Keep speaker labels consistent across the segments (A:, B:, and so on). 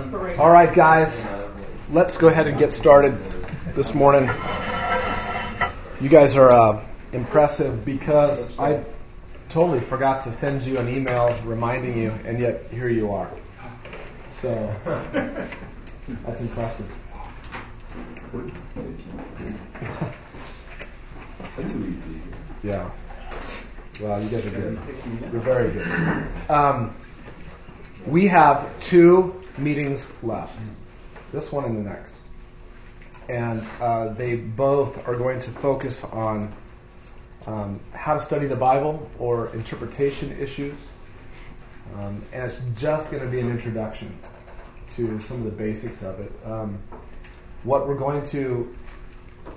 A: All right, guys, let's go ahead and get started this morning. You guys are uh, impressive because I totally forgot to send you an email reminding you, and yet here you are. So that's impressive. yeah. Well, you guys are good. You're very good. Um, we have two meetings left. This one and the next. And uh, they both are going to focus on um, how to study the Bible or interpretation issues. Um, and it's just going to be an introduction to some of the basics of it. Um, what we're going to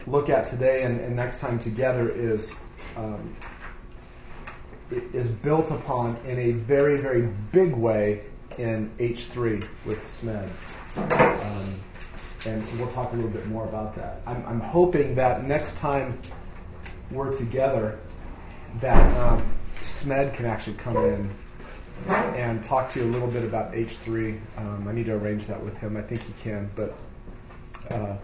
A: look at today and, and next time together is um, is built upon in a very, very big way in H3 with SMED. Um, and we'll talk a little bit more about that. I'm, I'm hoping that next time we're together, that um, SMED can actually come in and talk to you a little bit about H3. Um, I need to arrange that with him. I think he can, but uh,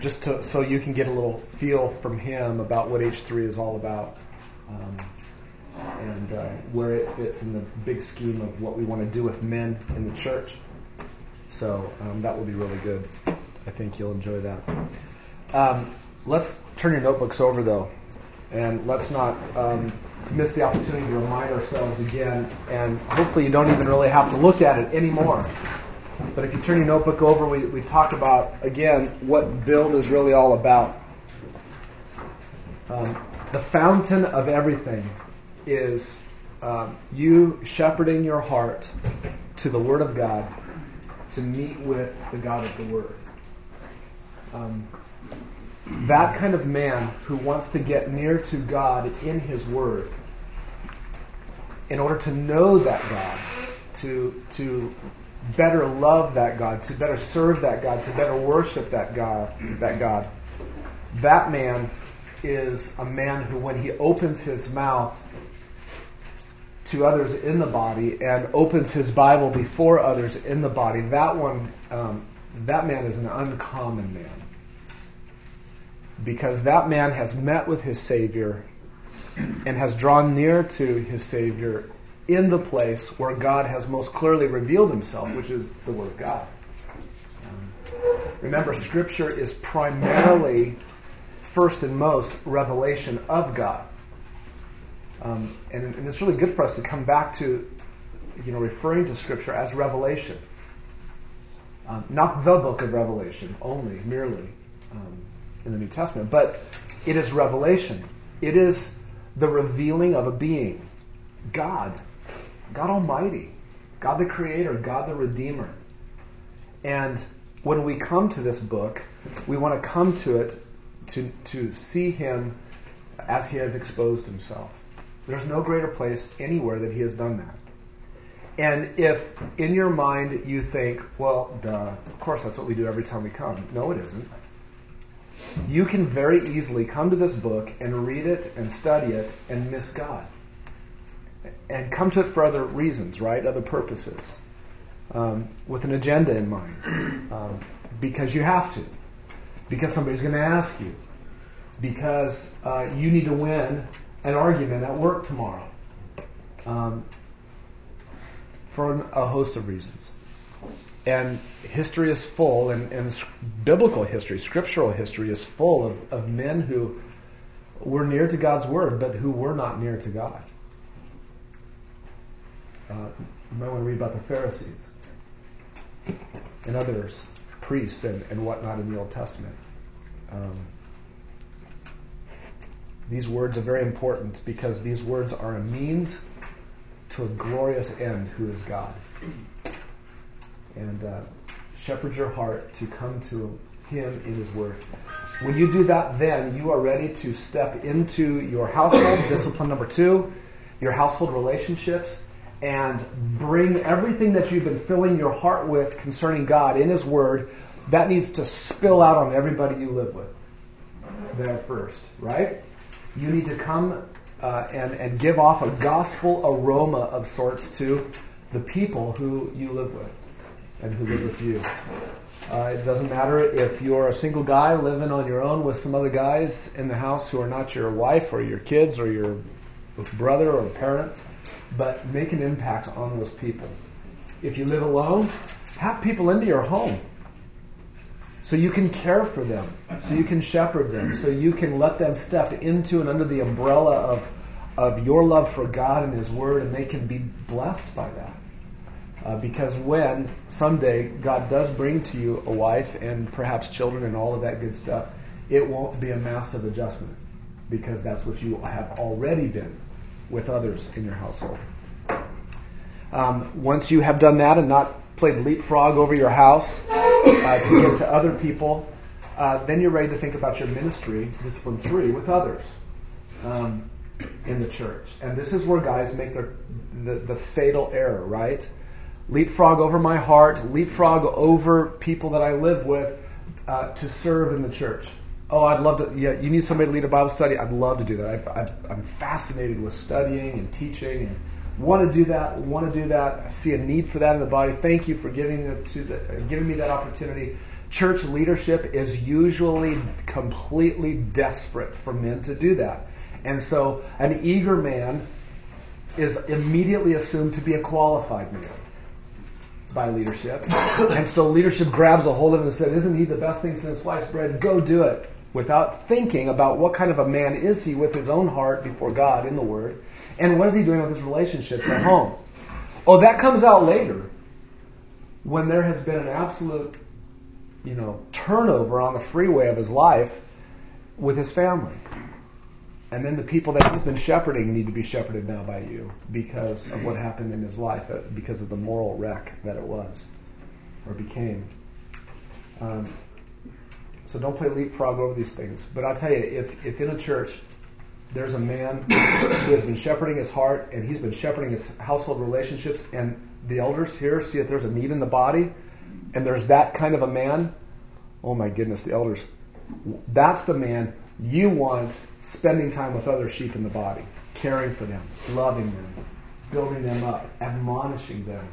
A: just to, so you can get a little feel from him about what H3 is all about. Um, and uh, where it fits in the big scheme of what we want to do with men in the church. So um, that will be really good. I think you'll enjoy that. Um, let's turn your notebooks over though, and let's not um, miss the opportunity to remind ourselves again. And hopefully, you don't even really have to look at it anymore. But if you turn your notebook over, we, we talk about again what build is really all about. Um, the fountain of everything is um, you shepherding your heart to the Word of God to meet with the God of the Word. Um, that kind of man who wants to get near to God in His Word, in order to know that God, to to better love that God, to better serve that God, to better worship that God, that God, that man is a man who, when he opens his mouth, to others in the body and opens his Bible before others in the body, that one, um, that man is an uncommon man. Because that man has met with his Savior and has drawn near to his Savior in the place where God has most clearly revealed himself, which is the Word of God. Remember, Scripture is primarily, first and most, revelation of God. Um, and, and, it's really good for us to come back to, you know, referring to Scripture as revelation. Um, not the book of Revelation only, merely, um, in the New Testament, but it is revelation. It is the revealing of a being, God, God Almighty, God the Creator, God the Redeemer. And when we come to this book, we want to come to it to, to see Him as He has exposed Himself. There's no greater place anywhere that he has done that. And if in your mind you think, well, duh, of course that's what we do every time we come. No, it isn't. You can very easily come to this book and read it and study it and miss God. And come to it for other reasons, right? Other purposes. Um, with an agenda in mind. Um, because you have to. Because somebody's going to ask you. Because uh, you need to win an argument at work tomorrow um, for a host of reasons. And history is full, and, and biblical history, scriptural history is full of, of men who were near to God's word, but who were not near to God. Uh, you might want to read about the Pharisees and others, priests and, and whatnot in the Old Testament. Um, these words are very important because these words are a means to a glorious end, who is God. And uh, shepherd your heart to come to Him in His Word. When you do that, then you are ready to step into your household, discipline number two, your household relationships, and bring everything that you've been filling your heart with concerning God in His Word. That needs to spill out on everybody you live with there first, right? You need to come uh, and, and give off a gospel aroma of sorts to the people who you live with. and who live with you. Uh, it doesn't matter if you're a single guy living on your own with some other guys in the house who are not your wife or your kids or your brother or parents, but make an impact on those people. If you live alone, have people into your home so you can care for them, so you can shepherd them, so you can let them step into and under the umbrella of, of your love for God and His Word, and they can be blessed by that. Uh, because when someday God does bring to you a wife and perhaps children and all of that good stuff, it won't be a massive adjustment because that's what you have already been with others in your household. Um, once you have done that and not played leapfrog over your house uh, to get to other people, uh, then you're ready to think about your ministry, discipline three, with others um, in the church. And this is where guys make their, the, the fatal error, right? leapfrog over my heart, leapfrog over people that I live with uh, to serve in the church. Oh, I'd love to. Yeah, you need somebody to lead a Bible study. I'd love to do that. I, am fascinated with studying and teaching and want to do that. Want to do that. I see a need for that in the body. Thank you for giving it to the, giving me that opportunity. Church leadership is usually completely desperate for men to do that, and so an eager man is immediately assumed to be a qualified man by leadership. and so leadership grabs a hold of him and said, Isn't he the best thing since sliced bread? Go do it. Without thinking about what kind of a man is he with his own heart before God in the Word, and what is he doing with his relationships at home. Oh, that comes out later when there has been an absolute, you know, turnover on the freeway of his life with his family. And then the people that he's been shepherding need to be shepherded now by you because of what happened in his life, uh, because of the moral wreck that it was or became. Um, so don't play leapfrog over these things. But I'll tell you, if, if in a church there's a man who has been shepherding his heart and he's been shepherding his household relationships, and the elders here see that there's a need in the body, and there's that kind of a man, oh my goodness, the elders, that's the man you want spending time with other sheep in the body, caring for them, loving them, building them up, admonishing them.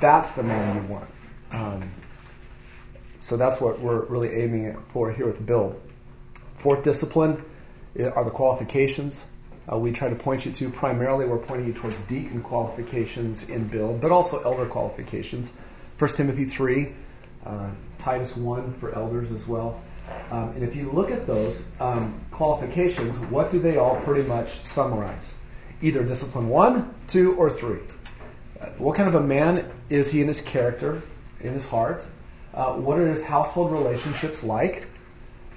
A: That's the man you want. Um, so that's what we're really aiming for here with Build. Fourth discipline are the qualifications. Uh, we try to point you to primarily we're pointing you towards deacon qualifications in Build, but also elder qualifications. 1 Timothy 3, uh, Titus 1 for elders as well. Um, and if you look at those um, qualifications, what do they all pretty much summarize? Either discipline one, two, or three. Uh, what kind of a man is he in his character, in his heart? Uh, what are his household relationships like?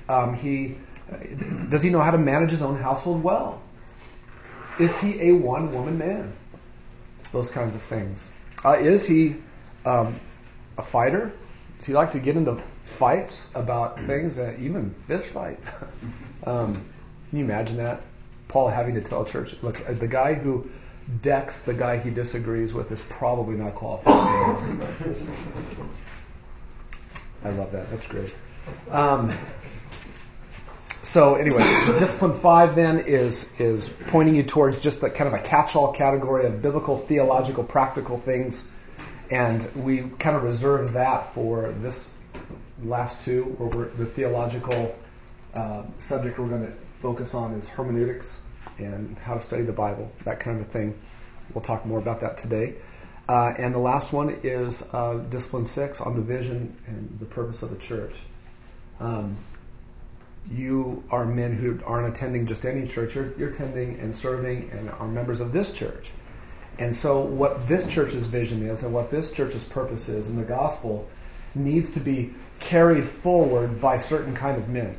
A: Um, he does he know how to manage his own household well? Is he a one-woman man? Those kinds of things. Uh, is he um, a fighter? Does he like to get into fights about things that even fist fights. um, can you imagine that? Paul having to tell church, look, uh, the guy who decks the guy he disagrees with is probably not qualified. I love that. That's great. Um, so anyway, discipline five then is is pointing you towards just the kind of a catch-all category of biblical, theological, practical things, and we kind of reserve that for this last two, where the theological uh, subject we're going to focus on is hermeneutics and how to study the Bible, that kind of a thing. We'll talk more about that today. Uh, and the last one is uh, discipline six on the vision and the purpose of the church. Um, you are men who aren't attending just any church. You're, you're attending and serving and are members of this church. And so, what this church's vision is and what this church's purpose is in the gospel needs to be carried forward by certain kind of men.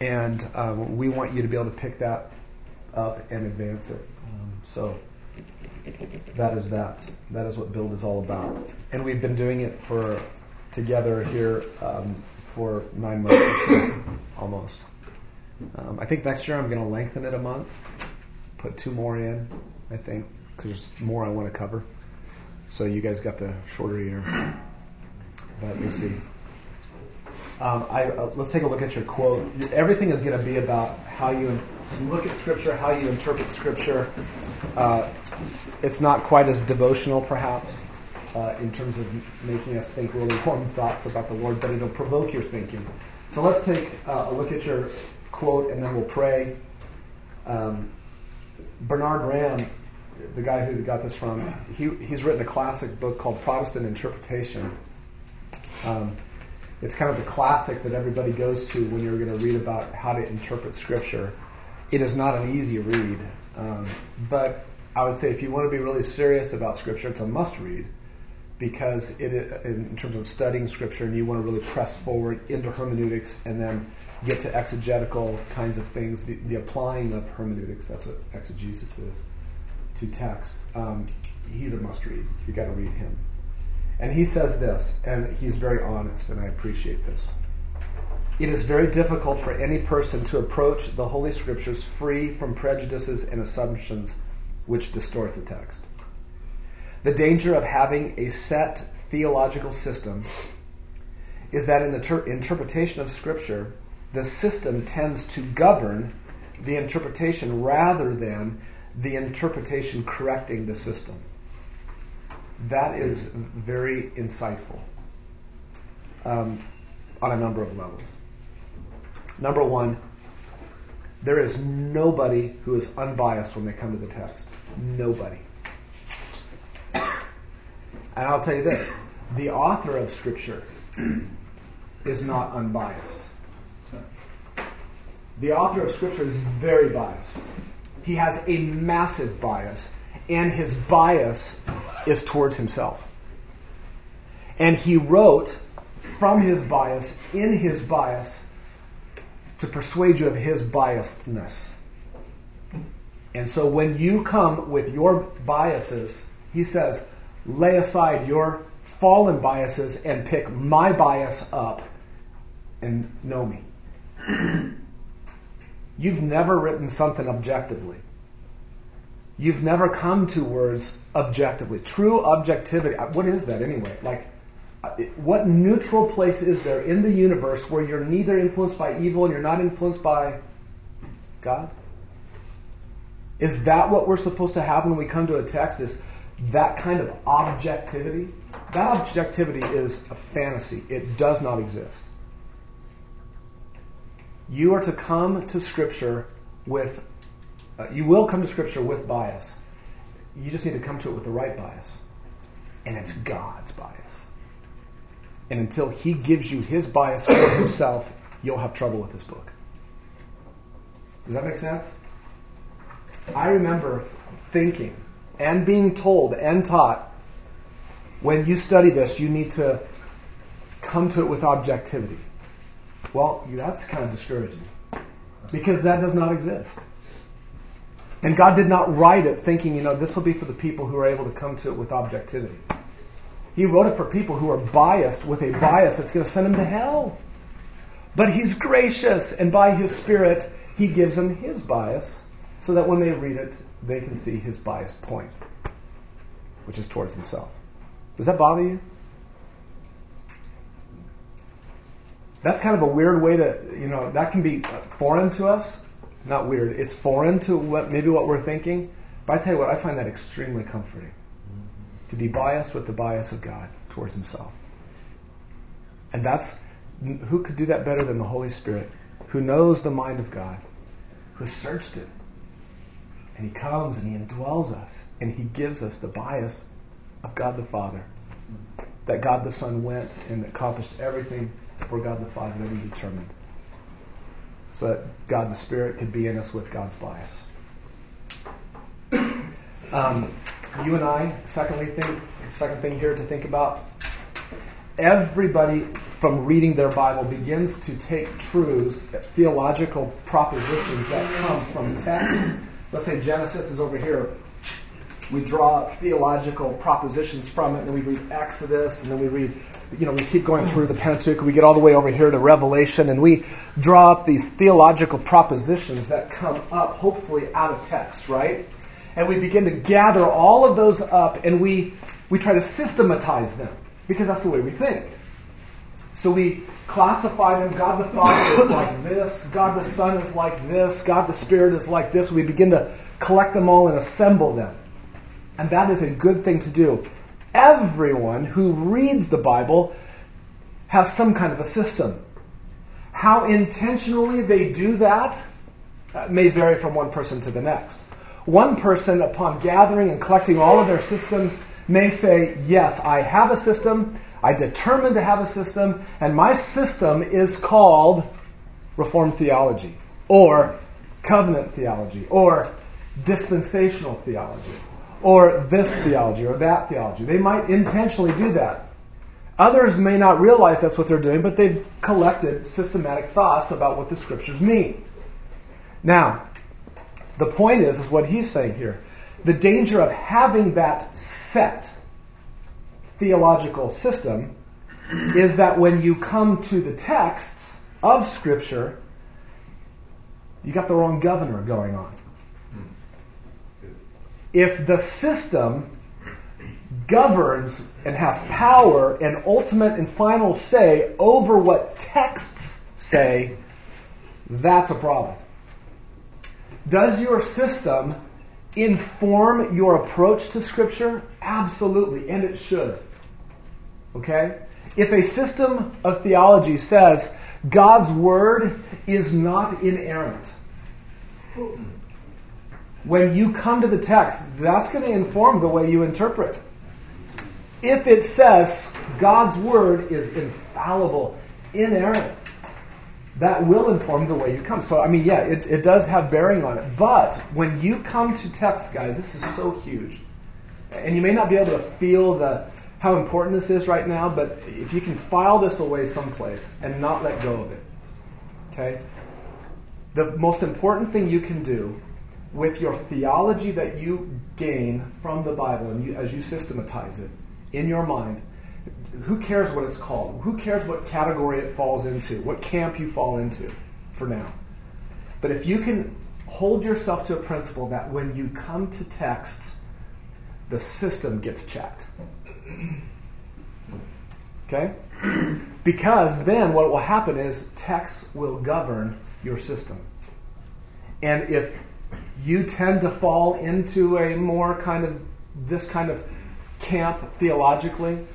A: And um, we want you to be able to pick that up and advance it. Um, so that is that. That is what Build is all about. And we've been doing it for together here um, for nine months, almost. Um, I think next year I'm going to lengthen it a month, put two more in, I think, because there's more I want to cover. So you guys got the shorter year. But we'll see. Um, I, uh, let's take a look at your quote. Everything is going to be about how you look at Scripture, how you interpret Scripture. Uh, it's not quite as devotional, perhaps, uh, in terms of making us think really warm thoughts about the Lord, but it'll provoke your thinking. So let's take uh, a look at your quote and then we'll pray. Um, Bernard Ramm, the guy who got this from, he, he's written a classic book called Protestant Interpretation. Um, it's kind of the classic that everybody goes to when you're going to read about how to interpret Scripture. It is not an easy read, um, but I would say if you want to be really serious about Scripture, it's a must read because it, in terms of studying Scripture, and you want to really press forward into hermeneutics and then get to exegetical kinds of things, the, the applying of hermeneutics, that's what exegesis is, to texts. Um, he's a must read. You got to read him. And he says this, and he's very honest, and I appreciate this. It is very difficult for any person to approach the Holy Scriptures free from prejudices and assumptions which distort the text. The danger of having a set theological system is that in the ter- interpretation of Scripture, the system tends to govern the interpretation rather than the interpretation correcting the system. That is very insightful um, on a number of levels. Number one, there is nobody who is unbiased when they come to the text. Nobody. And I'll tell you this the author of Scripture is not unbiased. The author of Scripture is very biased. He has a massive bias, and his bias is towards himself. And he wrote from his bias, in his bias, to persuade you of his biasedness. And so when you come with your biases, he says, lay aside your fallen biases and pick my bias up and know me. You've never written something objectively. You've never come to words objectively. True objectivity, uh, what is that anyway? Like, uh, what neutral place is there in the universe where you're neither influenced by evil and you're not influenced by God? Is that what we're supposed to have when we come to a text? Is that kind of objectivity? That objectivity is a fantasy. It does not exist. You are to come to Scripture with, uh, you will come to Scripture with bias. You just need to come to it with the right bias. And it's God's bias. And until He gives you His bias for Himself, you'll have trouble with this book. Does that make sense? I remember thinking and being told and taught when you study this, you need to come to it with objectivity. Well, that's kind of discouraging because that does not exist. And God did not write it thinking, you know, this will be for the people who are able to come to it with objectivity. He wrote it for people who are biased with a bias that's going to send them to hell. But He's gracious, and by His Spirit, He gives them His bias so that when they read it, they can see His biased point, which is towards Himself. Does that bother you? That's kind of a weird way to, you know, that can be foreign to us. Not weird. It's foreign to what maybe what we're thinking. But I tell you what, I find that extremely comforting. To be biased with the bias of God towards Himself. And that's who could do that better than the Holy Spirit, who knows the mind of God, who searched it. And He comes and He indwells us, and He gives us the bias of God the Father. That God the Son went and accomplished everything for God the Father that He determined. So that God the Spirit could be in us with God's bias. Um, you and I, secondly, think, second thing here to think about. Everybody from reading their Bible begins to take truths, theological propositions that come from text. Let's say Genesis is over here we draw theological propositions from it, and we read Exodus, and then we read, you know, we keep going through the Pentateuch, we get all the way over here to Revelation, and we draw up these theological propositions that come up, hopefully, out of text, right? And we begin to gather all of those up, and we, we try to systematize them, because that's the way we think. So we classify them. God the Father is like this. God the Son is like this. God the Spirit is like this. We begin to collect them all and assemble them. And that is a good thing to do. everyone who reads the Bible has some kind of a system. How intentionally they do that uh, may vary from one person to the next. One person, upon gathering and collecting all of their systems, may say, Yes, I have a system. I determined to have a system, and my system is called Reformed theology, or covenant theology, or dispensational theology, or this theology, or that theology. They might intentionally do that. Others may not realize that's what they're doing, but they've collected systematic thoughts about what the scriptures mean. Now, the point is, is what he's saying here. The danger of having that set theological system is that when you come to the texts of Scripture, you got the wrong governor going on. If the system governs and has power and ultimate and final say over what texts say, that's a problem. Does your system inform your approach to Scripture? Absolutely, and it should. Okay? If a system of theology says God's Word is not inerrant, when you come to the text, that's going to inform the way you interpret. If it says God's Word is infallible, inerrant, that will inform the way you come. So, I mean, yeah, it, it does have bearing on it. But when you come to text, guys, this is so huge. And you may not be able to feel the how important this is right now, but if you can file this away someplace and not let go of it, okay? The most important thing you can do with your theology that you gain from the Bible and you, as you systematize it in your mind who cares what it's called? Who cares what category it falls into? What camp you fall into for now? But if you can hold yourself to a principle that when you come to texts, the system gets checked. Okay? Because then what will happen is texts will govern your system. And if you tend to fall into a more kind of this kind of camp theologically,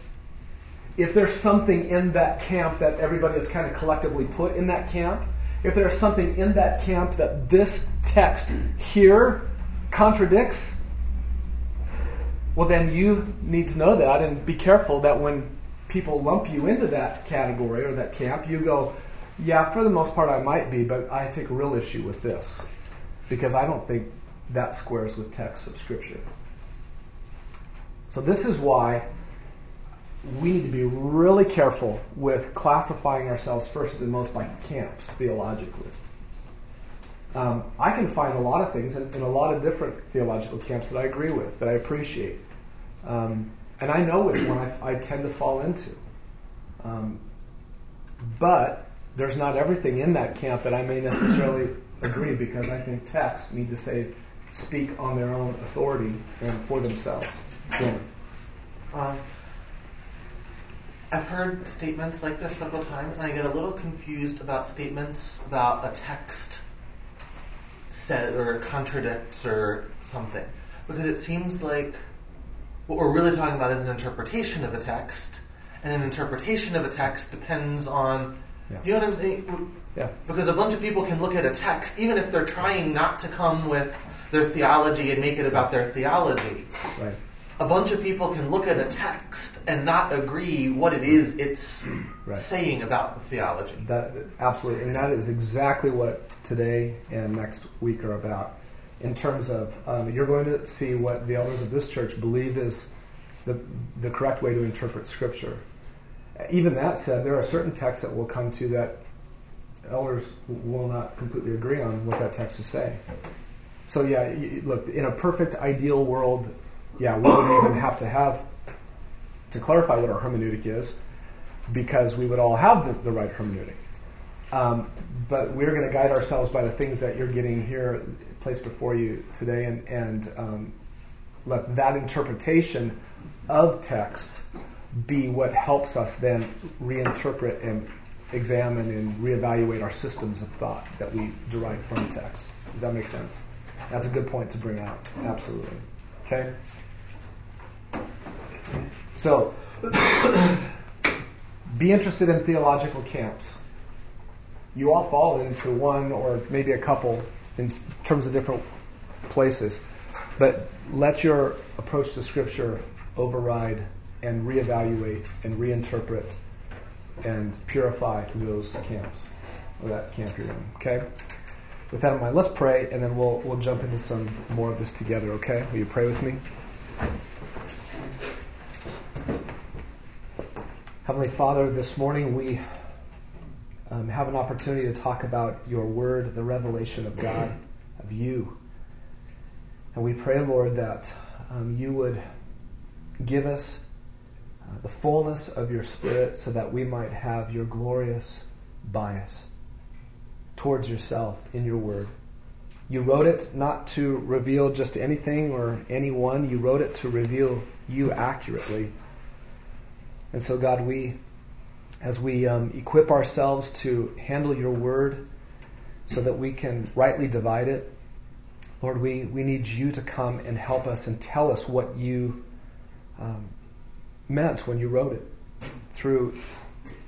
A: if there's something in that camp that everybody is kind of collectively put in that camp, if there's something in that camp that this text here contradicts, well, then you need to know that and be careful that when people lump you into that category or that camp, you go, yeah, for the most part I might be, but I take a real issue with this because I don't think that squares with text of Scripture. So this is why we need to be really careful with classifying ourselves first and most by camps theologically. Um, I can find a lot of things in, in, a lot of different theological camps that I agree with, that I appreciate. Um, and I know which one I, I tend to fall into. Um, but there's not everything in that camp that I may necessarily agree because I think texts need to say, speak on their own authority and for themselves.
B: Um, I've heard statements like this several times, and I get a little confused about statements about a text said or contradicts or something, because it seems like what we're really talking about is an interpretation of a text, and an interpretation of a text depends on, yeah. you know what I'm saying?
A: Yeah.
B: Because a bunch of people can look at a text, even if they're trying not to come with their theology and make it about their theology.
A: Right.
B: A bunch of people can look at a text and not agree what it is it's right. saying about the theology.
A: That absolutely, and that is exactly what today and next week are about. In terms of, um, you're going to see what the elders of this church believe is the the correct way to interpret Scripture. Even that said, there are certain texts that will come to that elders will not completely agree on what that text is saying. So yeah, look, in a perfect ideal world, yeah, we wouldn't even have to have to clarify what our hermeneutic is, because we would all have the, the right hermeneutic. Um, but we're going to guide ourselves by the things that you're getting here placed before you today, and, and um, let that interpretation of text be what helps us then reinterpret and examine and reevaluate our systems of thought that we derive from text. Does that make sense? That's a good point to bring out. Absolutely. Okay? So, be interested in theological camps. You all fall into one or maybe a couple in terms of different places. But let your approach to Scripture override and reevaluate and reinterpret and purify those camps or that camp you're in. Okay? With that in mind, let's pray and then we'll we'll jump into some more of this together, okay? Will you pray with me? Heavenly Father, this morning we um, have an opportunity to talk about your word, the revelation of God, of you. And we pray, Lord, that um, you would give us uh, the fullness of your Spirit so that we might have your glorious bias towards yourself in your word. You wrote it not to reveal just anything or anyone, you wrote it to reveal you accurately. And so, God, we, as we um, equip ourselves to handle your word so that we can rightly divide it, Lord, we, we need you to come and help us and tell us what you um, meant when you wrote it through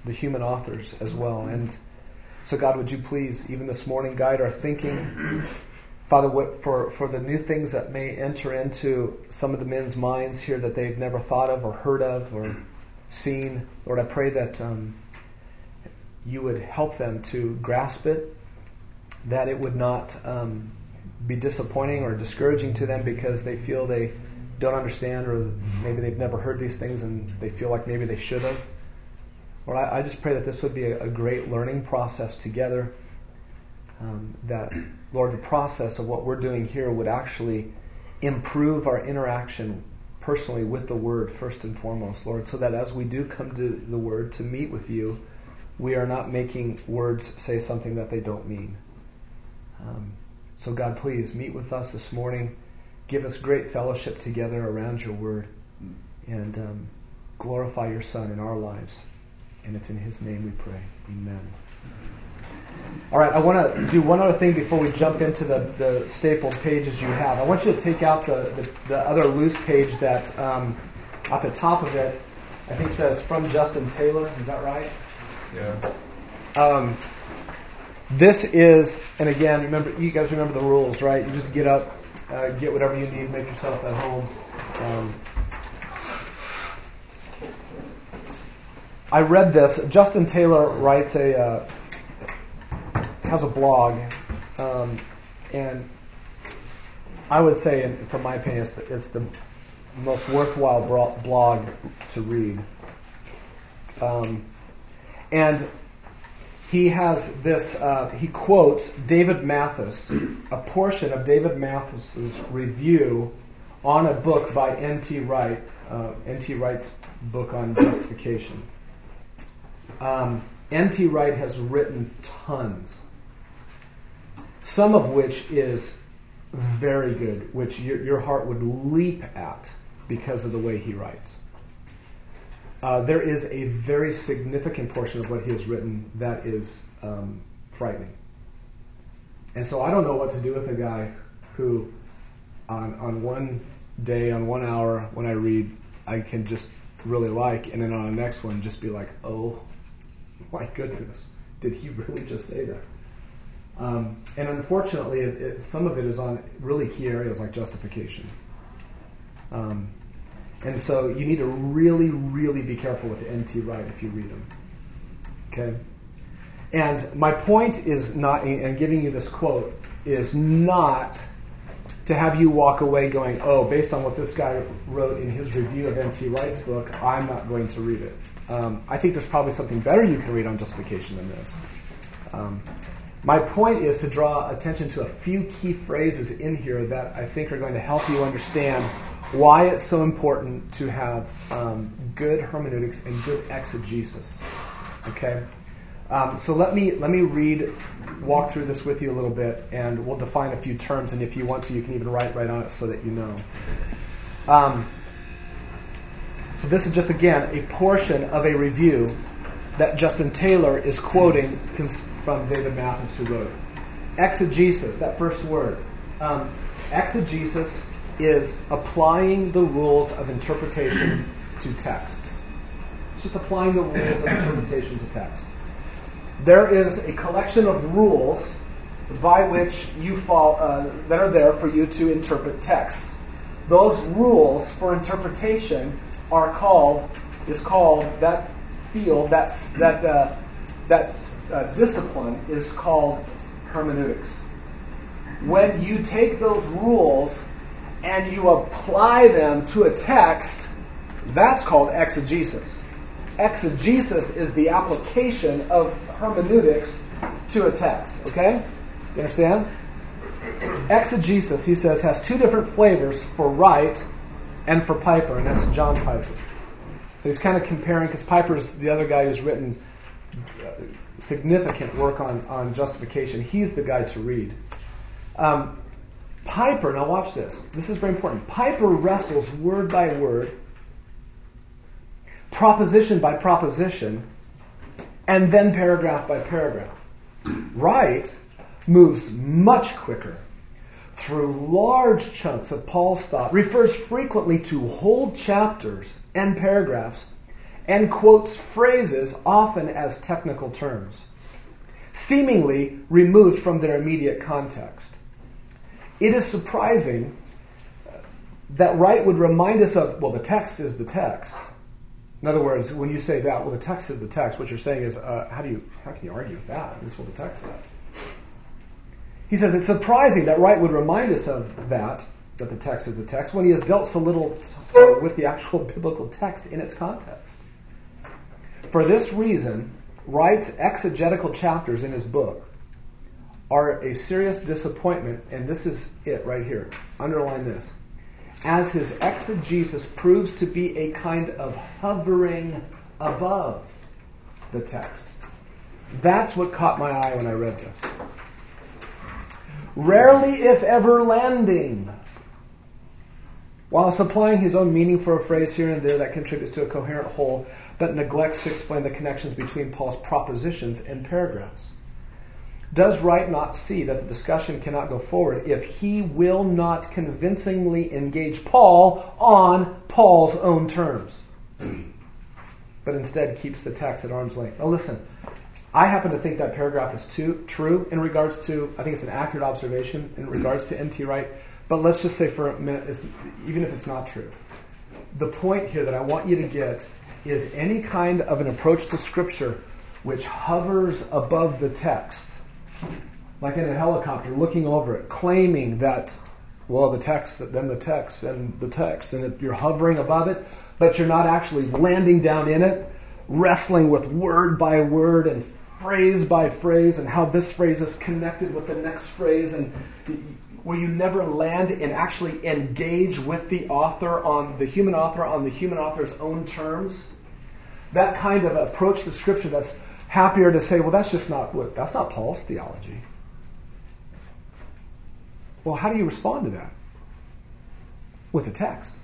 A: the human authors as well. And so, God, would you please, even this morning, guide our thinking. Father, what, for, for the new things that may enter into some of the men's minds here that they've never thought of or heard of or seen, Lord, I pray that um, you would help them to grasp it, that it would not um, be disappointing or discouraging to them because they feel they don't understand or maybe they've never heard these things and they feel like maybe they should have. Lord, I, I just pray that this would be a, a great learning process together. Um, that, Lord, the process of what we're doing here would actually improve our interaction personally with the Word first and foremost, Lord, so that as we do come to the Word to meet with you, we are not making words say something that they don't mean. Um, so, God, please meet with us this morning. Give us great fellowship together around your word and um, glorify your Son in our lives. And it's in his name we pray. Amen. All right, I want to do one other thing before we jump into the, the stapled pages you have. I want you to take out the, the, the other loose page that um, at the top of it, I think says from Justin Taylor. Is that right?
C: Yeah.
A: Um, this is, and again, remember, you guys remember the rules, right? You just get up, uh, get whatever you need, make yourself at home. Um, I read this. Justin Taylor writes a uh, has a blog, um, and I would say, from my opinion, it's the, it's the most worthwhile blog to read. Um, and he has this, uh, he quotes David Mathis, a portion of David Mathis's review on a book by N.T. Wright, uh, N.T. Wright's book on justification. Um, N.T. Wright has written tons, some of which is very good, which your, your heart would leap at because of the way he writes. Uh, there is a very significant portion of what he has written that is um, frightening. And so I don't know what to do with a guy who, on, on one day, on one hour, when I read, I can just really like, and then on the next one, just be like, oh my goodness, did he really just say that? Um, and unfortunately, it, it, some of it is on really key areas like justification. Um, and so you need to really, really be careful with N.T. Wright if you read them. Okay? And my point is not, and giving you this quote, is not to have you walk away going, oh, based on what this guy wrote in his review of N.T. Wright's book, I'm not going to read it. Um, I think there's probably something better you can read on justification than this. Um, my point is to draw attention to a few key phrases in here that I think are going to help you understand why it's so important to have um, good hermeneutics and good exegesis. Okay, um, so let me let me read, walk through this with you a little bit, and we'll define a few terms. And if you want to, you can even write right on it so that you know. Um, so this is just again a portion of a review that Justin Taylor is quoting from David Mathis, who wrote it. Exegesis, that first word. Um, exegesis is applying the rules of interpretation to texts. It's just applying the rules of interpretation to text. There is a collection of rules by which you fall uh, that are there for you to interpret texts. Those rules for interpretation are called is called that field that that uh, that uh, discipline is called hermeneutics. When you take those rules and you apply them to a text, that's called exegesis. Exegesis is the application of hermeneutics to a text. Okay? You understand? Exegesis, he says, has two different flavors for Wright and for Piper, and that's John Piper. So he's kind of comparing, because Piper's the other guy who's written uh, significant work on, on justification. He's the guy to read. Um, Piper, now watch this. This is very important. Piper wrestles word by word, proposition by proposition, and then paragraph by paragraph. Wright moves much quicker through large chunks of Paul's thought, refers frequently to whole chapters and paragraphs, and quotes phrases often as technical terms, seemingly removed from their immediate context. It is surprising that Wright would remind us of, well, the text is the text. In other words, when you say that, well, the text is the text, what you're saying is, uh, how do you, how can you argue with that? This is what the text says. He says it's surprising that Wright would remind us of that, that the text is the text, when he has dealt so little uh, with the actual biblical text in its context. For this reason, Wright's exegetical chapters in his book are a serious disappointment, and this is it right here. Underline this. As his exegesis proves to be a kind of hovering above the text. That's what caught my eye when I read this rarely if ever landing, while supplying his own meaning for a phrase here and there that contributes to a coherent whole, but neglects to explain the connections between Paul's propositions and paragraphs. Does Wright not see that the discussion cannot go forward if he will not convincingly engage Paul on Paul's own terms, but instead keeps the text at arm's length? Now listen, I happen to think that paragraph is too, true in regards to, I think it's an accurate observation in regards to N.T. Wright, but let's just say for a minute, even if it's not true, the point here that I want you to get is any kind of an approach to Scripture which hovers above the text, like in a helicopter looking over it, claiming that, well, the text, then the text, and the text, and you're hovering above it, but you're not actually landing down in it, wrestling with word by word and phrase by phrase and how this phrase is connected with the next phrase and where you never land and actually engage with the author on the human author on the human author's own terms. That kind of approach to scripture that's happier to say, well, that's just not what, that's not Paul's theology. Well, how do you respond to that? With the text.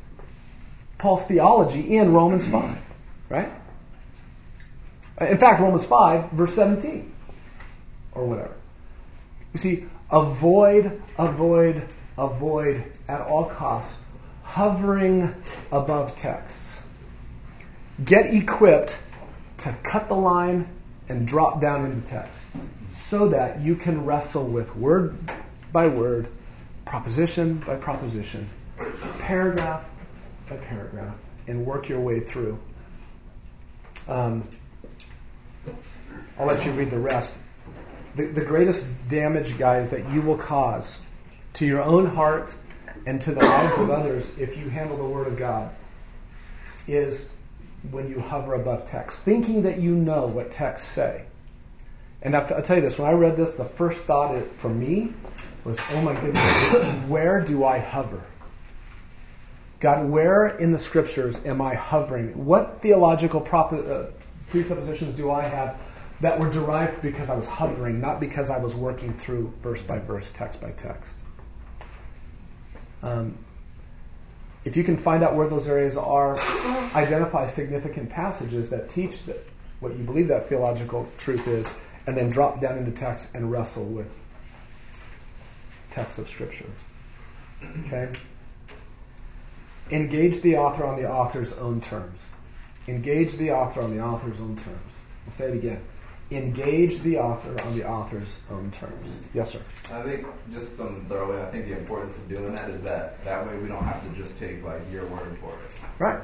A: Paul's theology in Romans 5, right? In fact, Romans 5, verse 17, or whatever. You see, avoid, avoid, avoid at all costs hovering above texts. Get equipped to cut the line and drop down into text so that you can wrestle with word by word, proposition by proposition, paragraph by paragraph, and work your way through. Um, I'll let you read the rest. The, the greatest damage, guys, that you will cause to your own heart and to the lives of others if you handle the Word of God is when you hover above text, thinking that you know what texts say. And I'll tell you this, when I read this, the first thought for me was, oh my goodness, where do I hover? God, where in the scriptures am I hovering? What theological prop- uh, presuppositions do I have that were derived because I was hovering, not because I was working through verse by verse, text by text. Um, if you can find out where those areas are, identify significant passages that teach that what you believe that theological truth is, and then drop down into text and wrestle with text of Scripture. Okay? engage the author on the author's own terms. Engage the author on the author's own terms. I'll say it again. Engage the author on the author's own terms. Yes, sir.
C: I think just some throw in. I think the importance of doing that is that that way we don't have to just take like your word for it.
A: Right.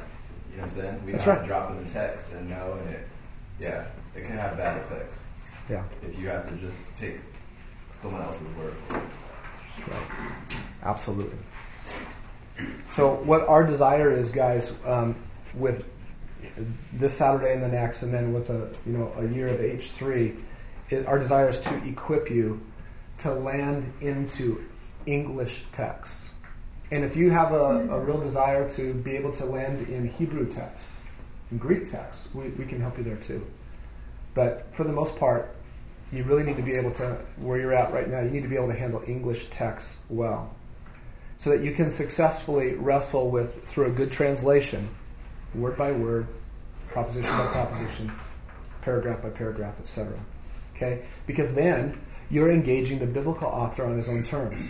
C: You know what I'm saying? We
A: That's right.
C: drop in the text and know, and it, yeah, it can have bad effects
A: Yeah.
C: if you have to just take someone else's word for it.
A: Right. Absolutely. So what our desire is, guys, um, with this Saturday and the next, and then with a you know a year of H three, our desire is to equip you to land into English texts. And if you have a, a real desire to be able to land in Hebrew texts, in Greek texts, we, we can help you there too. But for the most part, you really need to be able to, where you're at right now, you need to be able to handle English texts well. So that you can successfully wrestle with, through a good translation, word by word, proposition by proposition, paragraph by paragraph, etc. Okay? Because then you're engaging the biblical author on his own terms.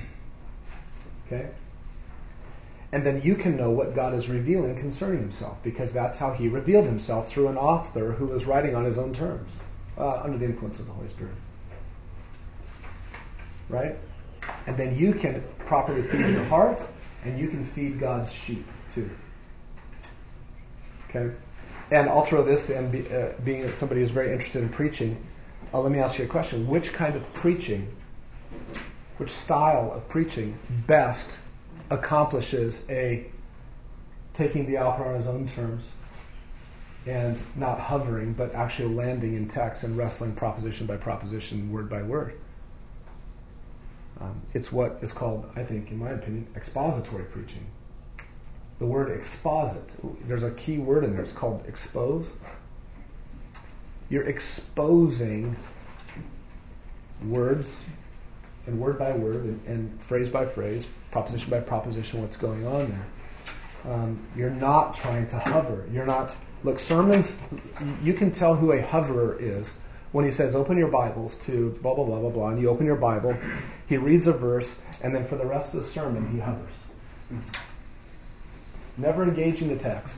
A: Okay? And then you can know what God is revealing concerning himself, because that's how he revealed himself through an author who was writing on his own terms, uh, under the influence of the Holy Spirit. Right? And then you can properly feed your heart, and you can feed God's sheep too. Okay? And I'll throw this in, be, uh, being somebody who's very interested in preaching. Uh, let me ask you a question. Which kind of preaching, which style of preaching best accomplishes a taking the author on his own terms and not hovering, but actually landing in text and wrestling proposition by proposition, word by word? Um, it's what is called, I think, in my opinion, expository preaching. The word exposit, there's a key word in there, it's called expose. You're exposing words and word by word and, and phrase by phrase, proposition by proposition, what's going on there. Um, you're not trying to hover. You're not, look, sermons, you can tell who a hoverer is when he says, open your Bibles to blah, blah, blah, blah, blah, and you open your Bible, he reads a verse, and then for the rest of the sermon, he hovers. Never engaging the text.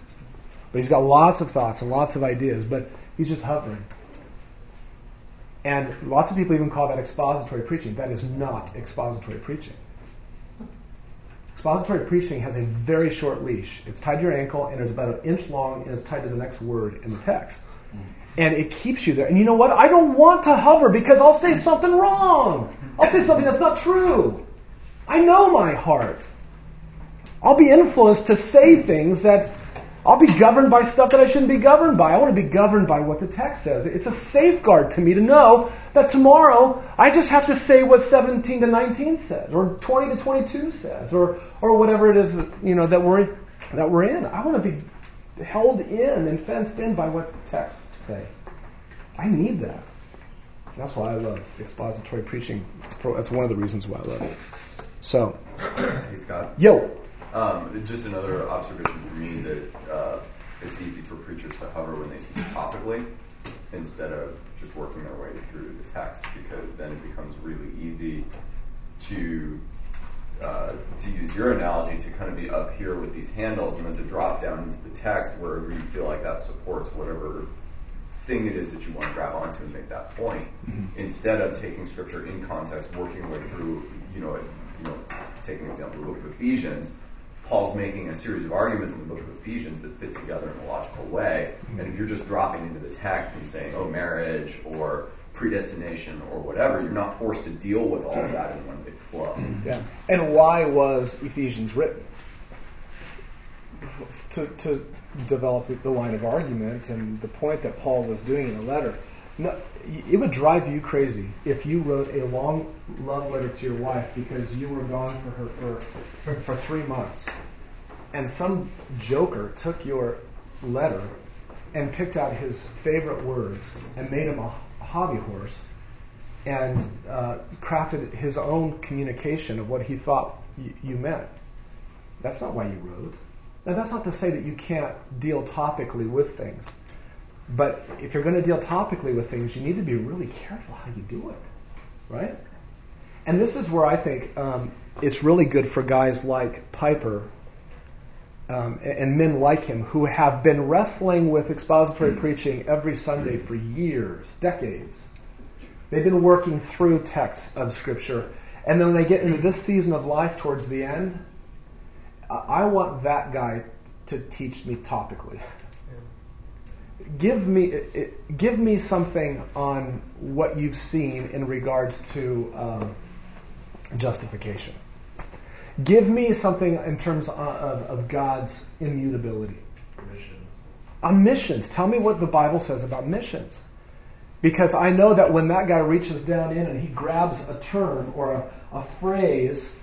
A: But he's got lots of thoughts and lots of ideas, but he's just hovering. And lots of people even call that expository preaching. That is not expository preaching. Expository preaching has a very short leash. It's tied to your ankle and it's about an inch long and it's tied to the next word in the text. And it keeps you there. And you know what? I don't want to hover because I'll say something wrong. I'll say something that's not true. I know my heart. I'll be influenced to say things that I'll be governed by stuff that I shouldn't be governed by. I want to be governed by what the text says. It's a safeguard to me to know that tomorrow I just have to say what 17 to 19 says, or 20 to 22 says, or or whatever it is you know that we're that we're in. I want to be held in and fenced in by what the texts say. I need that. That's why I love expository preaching. That's one of the reasons why I love it. So,
D: Hey Scott.
A: yo,
D: Um, just another observation for me that uh, it's easy for preachers to hover when they teach topically instead of just working their way through the text because then it becomes really easy to uh, to use your analogy to kind of be up here with these handles and then to drop down into the text where you feel like that supports whatever thing it is that you want to grab onto and make that point instead of taking scripture in context, working your way through, you know, you know, take an example, the book of Ephesians. Paul's making a series of arguments in the book of Ephesians that fit together in a logical way. And if you're just dropping into the text and saying, oh, marriage or predestination or whatever, you're not forced to deal with all of that in one big flow.
A: Yeah. And why was Ephesians written? To, to develop the line of argument and the point that Paul was doing in the letter. No, it would drive you crazy if you wrote a long love letter to your wife because you were gone for her for, for, for three months. And some joker took your letter and picked out his favorite words and made him a hobby horse and uh, crafted his own communication of what he thought y- you meant. That's not why you wrote. Now, that's not to say that you can't deal topically with things. But if you're going to deal topically with things, you need to be really careful how you do it. Right? And this is where I think um, it's really good for guys like Piper um, and men like him who have been wrestling with expository preaching every Sunday for years, decades. They've been working through texts of Scripture. And then when they get into this season of life towards the end, I want that guy to teach me topically. Give me, give me something on what you've seen in regards to um, justification. Give me something in terms of, of, of God's immutability.
C: Missions.
A: On missions. Tell me what the Bible says about missions. Because I know that when that guy reaches down in and he grabs a term or a, a phrase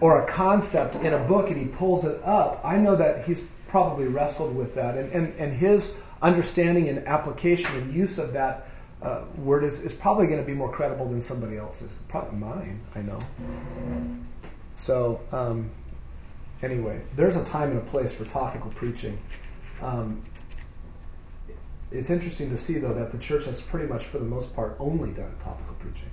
A: or a concept in a book and he pulls it up, I know that he's probably wrestled with that. And, and, and his understanding and application and use of that uh, word is, is probably going to be more credible than somebody else's. Probably mine, I know. So, um, anyway, there's a time and a place for topical preaching. Um, it's interesting to see, though, that the church has pretty much, for the most part, only done topical preaching.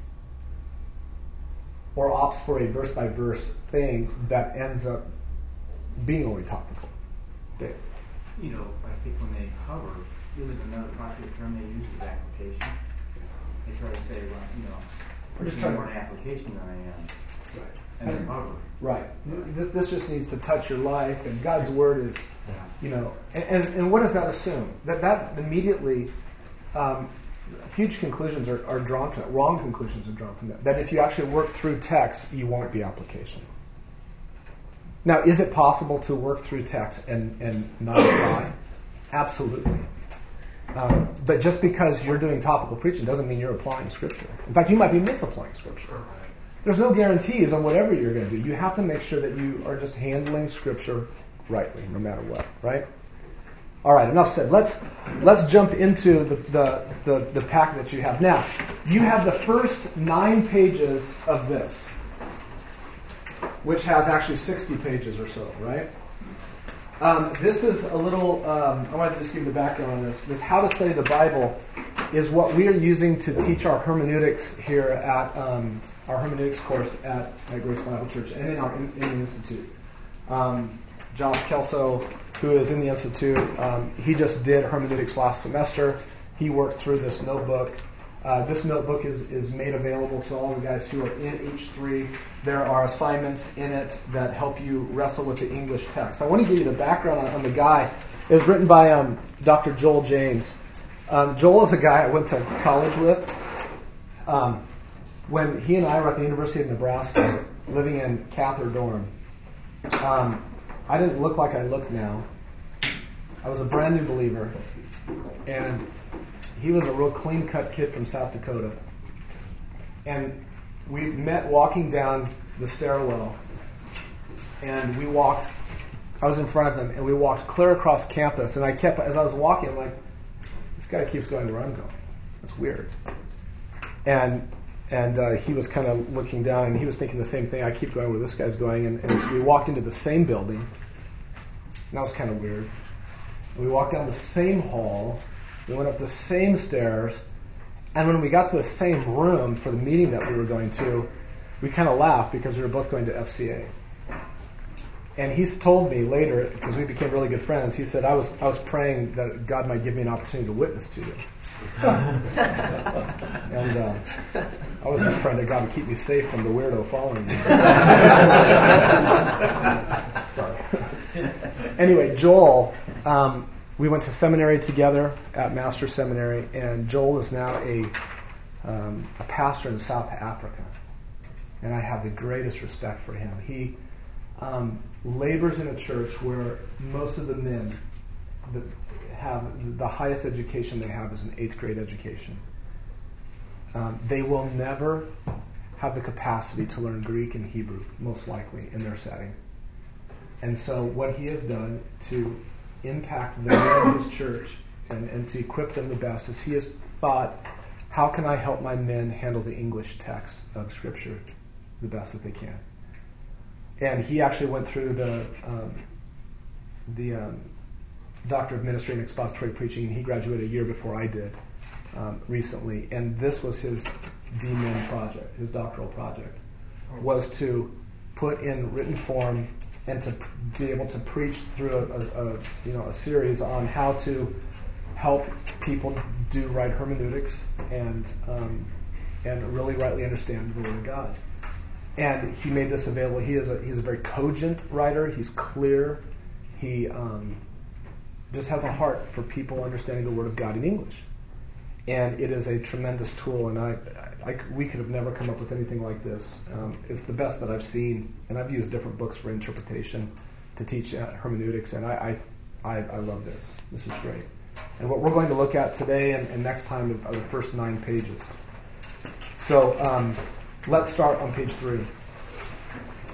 A: Or opts for a verse by verse thing that ends up being only topical.
E: You know, think when they hover, isn't another popular term they use is application. They try to say, well, you know,
A: I'm just trying
E: more an application than I am.
A: Right.
E: And then hover.
A: Right. This, this just needs to touch your life, and God's word is, you know, and, and, and what does that assume? That that immediately, um, huge conclusions are, are drawn from that. Wrong conclusions are drawn from that. That if you actually work through text, you won't be application. Now, is it possible to work through text and, and not apply? Absolutely. Um, but just because you're doing topical preaching doesn't mean you're applying Scripture. In fact, you might be misapplying Scripture. There's no guarantees on whatever you're going to do. You have to make sure that you are just handling Scripture rightly, no matter what. Right? All right. Enough said. Let's let's jump into the the, the, the pack that you have now. You have the first nine pages of this, which has actually 60 pages or so. Right? Um, this is a little. Um, I wanted to just give the background on this. This how to study the Bible is what we are using to teach our hermeneutics here at um, our hermeneutics course at, at Grace Bible Church and in our in, in the institute. Um, Josh Kelso, who is in the institute, um, he just did hermeneutics last semester. He worked through this notebook. Uh, this notebook is, is made available to all the guys who are in H3. There are assignments in it that help you wrestle with the English text. I want to give you the background on, on the guy. It was written by um, Dr. Joel James. Um, Joel is a guy I went to college with. Um, when he and I were at the University of Nebraska, living in Cather dorm, um, I didn't look like I look now. I was a brand new believer, and he was a real clean cut kid from South Dakota. And we met walking down the stairwell, and we walked. I was in front of them, and we walked clear across campus. And I kept, as I was walking, I'm like, this guy keeps going where I'm going. That's weird. And and uh, he was kind of looking down, and he was thinking the same thing. I keep going where this guy's going, and, and we walked into the same building. And that was kind of weird. We walked down the same hall. We went up the same stairs. And when we got to the same room for the meeting that we were going to, we kind of laughed because we were both going to FCA. And he's told me later, because we became really good friends, he said, I was, I was praying that God might give me an opportunity to witness to you. and uh, I was just praying that God would keep me safe from the weirdo following me. Sorry. anyway, Joel, um, we went to seminary together at Master Seminary, and Joel is now a, um, a pastor in South Africa. And I have the greatest respect for him. He um, labors in a church where most of the men that have the highest education they have is an eighth grade education. Um, they will never have the capacity to learn Greek and Hebrew, most likely, in their setting. And so, what he has done to impact the men of his church and, and to equip them the best is he has thought, how can I help my men handle the English text of Scripture the best that they can? And he actually went through the um, the um, Doctor of Ministry and Expository Preaching, and he graduated a year before I did um, recently. And this was his DMin project, his doctoral project, was to put in written form and to be able to preach through a, a, a you know a series on how to help people do right hermeneutics and um, and really rightly understand the Word of God. And he made this available. He is a he's a very cogent writer. He's clear. He um, just has a heart for people understanding the Word of God in English. And it is a tremendous tool. And I, I we could have never come up with anything like this. Um, it's the best that I've seen. And I've used different books for interpretation to teach uh, hermeneutics. And I, I, I, love this. This is great. And what we're going to look at today and, and next time are the first nine pages. So um, let's start on page three.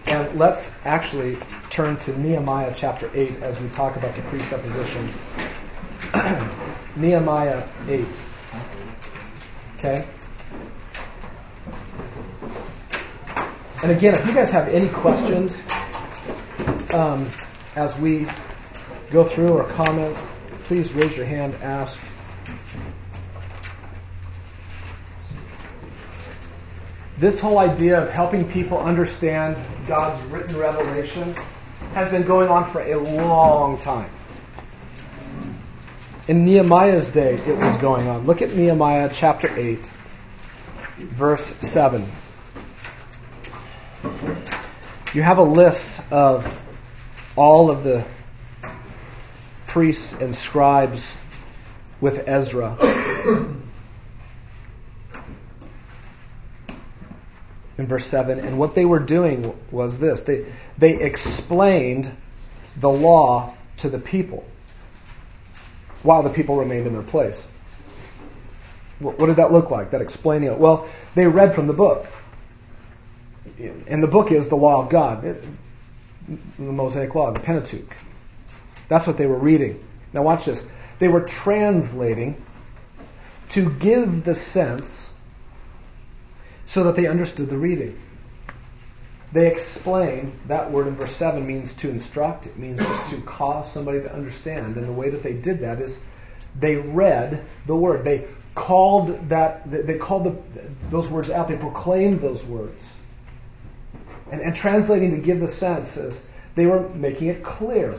A: And let's actually turn to Nehemiah chapter 8 as we talk about the presuppositions. Nehemiah 8. Okay? And again, if you guys have any questions um, as we go through or comments, please raise your hand, ask. This whole idea of helping people understand God's written revelation has been going on for a long time. In Nehemiah's day, it was going on. Look at Nehemiah chapter 8, verse 7. You have a list of all of the priests and scribes with Ezra. in verse 7. And what they were doing was this they, they explained the law to the people while the people remained in their place. What, did that look like, that explaining it? Well, they read from the book. And the book is the law of God, the Mosaic Law, the Pentateuch. That's what they were reading. Now, watch this. They were translating to give the sense so that they understood the reading. They explained that word in verse 7 means to instruct, it means just to cause somebody to understand. And the way that they did that is they read the word. They called that they called the, those words out, they proclaimed those words. And, and translating to give the sense is they were making it clear.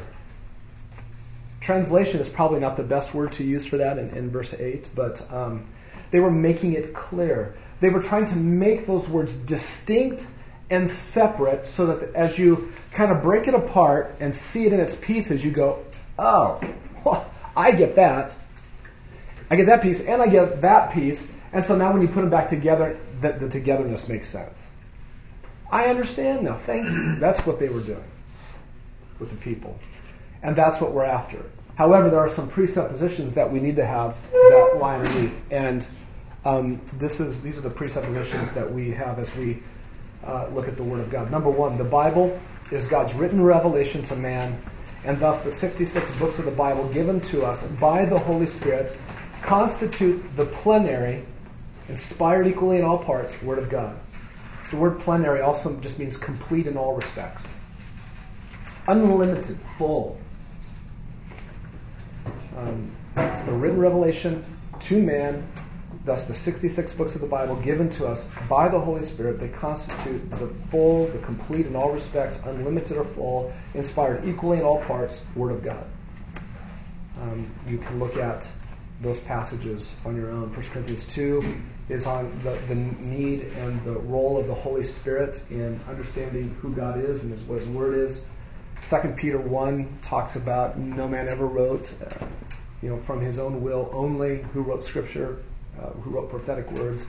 A: Translation is probably not the best word to use for that in, in verse 8, but um, they were making it clear. They were trying to make those words distinct and separate so that as you kind of break it apart and see it in its pieces, you go, oh, well, I get that. I get that piece and I get that piece. And so now when you put them back together, the, the togetherness makes sense. I understand now. Thank you. That's what they were doing with the people. And that's what we're after. However, there are some presuppositions that we need to have that lie underneath. And um, this is these are the presuppositions that we have as we uh, look at the Word of God. Number one, the Bible is God's written revelation to man, and thus the 66 books of the Bible given to us by the Holy Spirit constitute the plenary, inspired equally in all parts, Word of God. The word plenary also just means complete in all respects. Unlimited, full. Um, it's the written revelation to man Thus, the 66 books of the Bible given to us by the Holy Spirit, they constitute the full, the complete in all respects, unlimited or full, inspired equally in all parts, Word of God. Um, you can look at those passages on your own. 1 Corinthians 2 is on the, the need and the role of the Holy Spirit in understanding who God is and what His Word is. 2 Peter 1 talks about no man ever wrote, uh, you know, from his own will only, who wrote Scripture uh, who wrote prophetic words,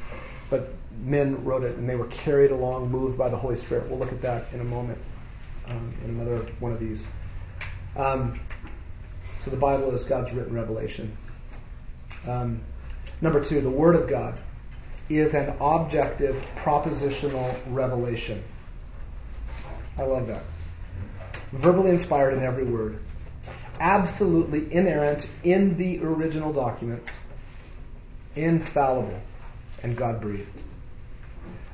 A: but men wrote it and they were carried along, moved by the Holy Spirit. We'll look at that in a moment um, in another one of these. Um, so the Bible is God's written revelation. Um, number two, the Word of God is an objective propositional revelation. I love that. Verbally inspired in every word. Absolutely inerrant in the original documents infallible, and God breathed.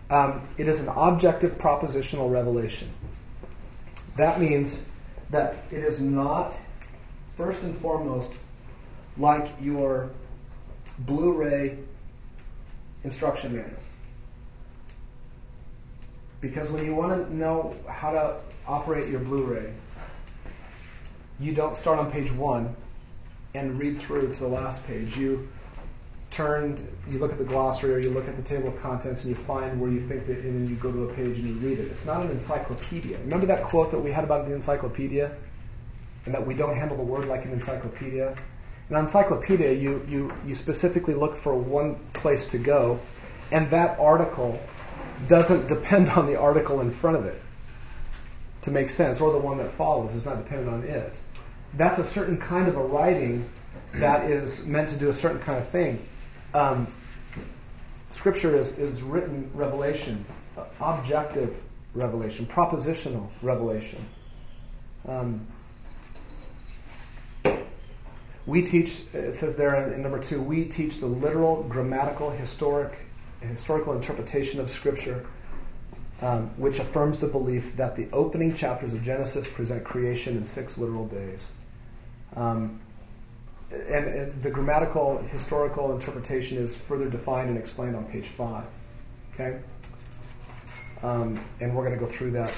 A: Um, it is an objective propositional revelation. That means that it is not, first and foremost, like your Blu ray instruction manual. Because when you want to know how to operate your Blu-ray, you don't start on page one and read through to the last page. You turn, you look at the glossary or you look at the table of contents and you find where you think that, and then you go to a page and you read it. It's not an encyclopedia. Remember that quote that we had about the encyclopedia? And that we don't handle the word like an encyclopedia? In an encyclopedia, you, you, you specifically look for one place to go, and that article doesn't depend on the article in front of it to make sense, or the one that follows is not dependent on it. That's a certain kind of a writing that is meant to do a certain kind of thing. Um, scripture is, is written revelation, objective revelation, propositional revelation. Um, we teach, it says there in, number two, we teach the literal, grammatical, historic, historical interpretation of Scripture, um, which affirms the belief that the opening chapters of Genesis present creation in six literal days. Um, and, and, the grammatical, historical interpretation is further defined and explained on page five. Okay? Um, and we're going to go through that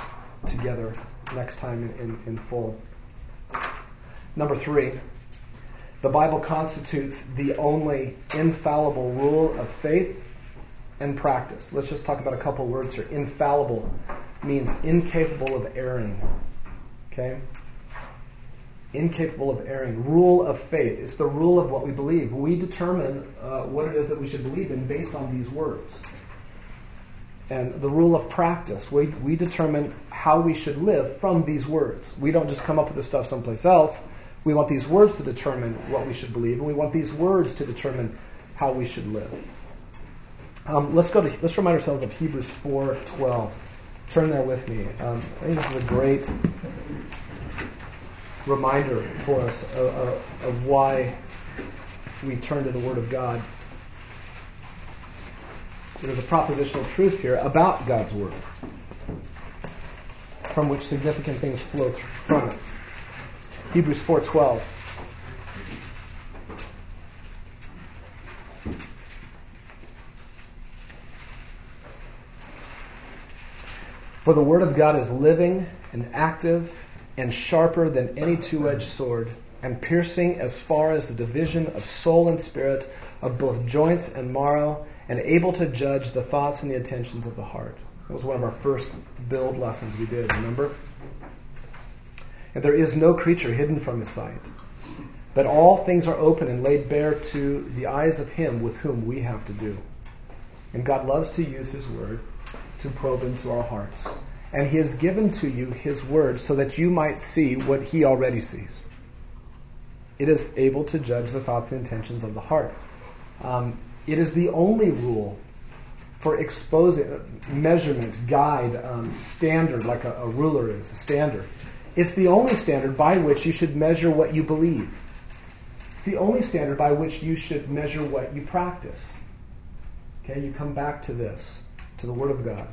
A: together next time in, in, in full. Number three, the Bible constitutes the only infallible rule of faith and practice. Let's just talk about a couple words here. Infallible means incapable of erring. Okay? Incapable of erring. Rule of faith. It's the rule of what we believe. We determine uh, what it is that we should believe in based on these words. And the rule of practice. We, we determine how we should live from these words. We don't just come up with this stuff someplace else. We want these words to determine what we should believe, and we want these words to determine how we should live. Um, let's go to let's remind ourselves of Hebrews 4:12. Turn there with me. Um, I think this is a great reminder for us of, of, of why we turn to the Word of God. There's a propositional truth here about God's Word, from which significant things flow from it. Hebrews 4:12. For the word of God is living and active and sharper than any two-edged sword and piercing as far as the division of soul and spirit of both joints and marrow and able to judge the thoughts and the intentions of the heart. That was one of our first build lessons we did, remember? and there is no creature hidden from his sight. But all things are open and laid bare to the eyes of him with whom we have to do. And God loves to use his word to probe into our hearts. And he has given to you his word so that you might see what he already sees. It is able to judge the thoughts and intentions of the heart. Um, it is the only rule for exposing, measurement, guide, um, standard, like a, a ruler is, a standard it's the only standard by which you should measure what you believe. It's the only standard by which you should measure what you practice. Okay, you come back to this, to the Word of God.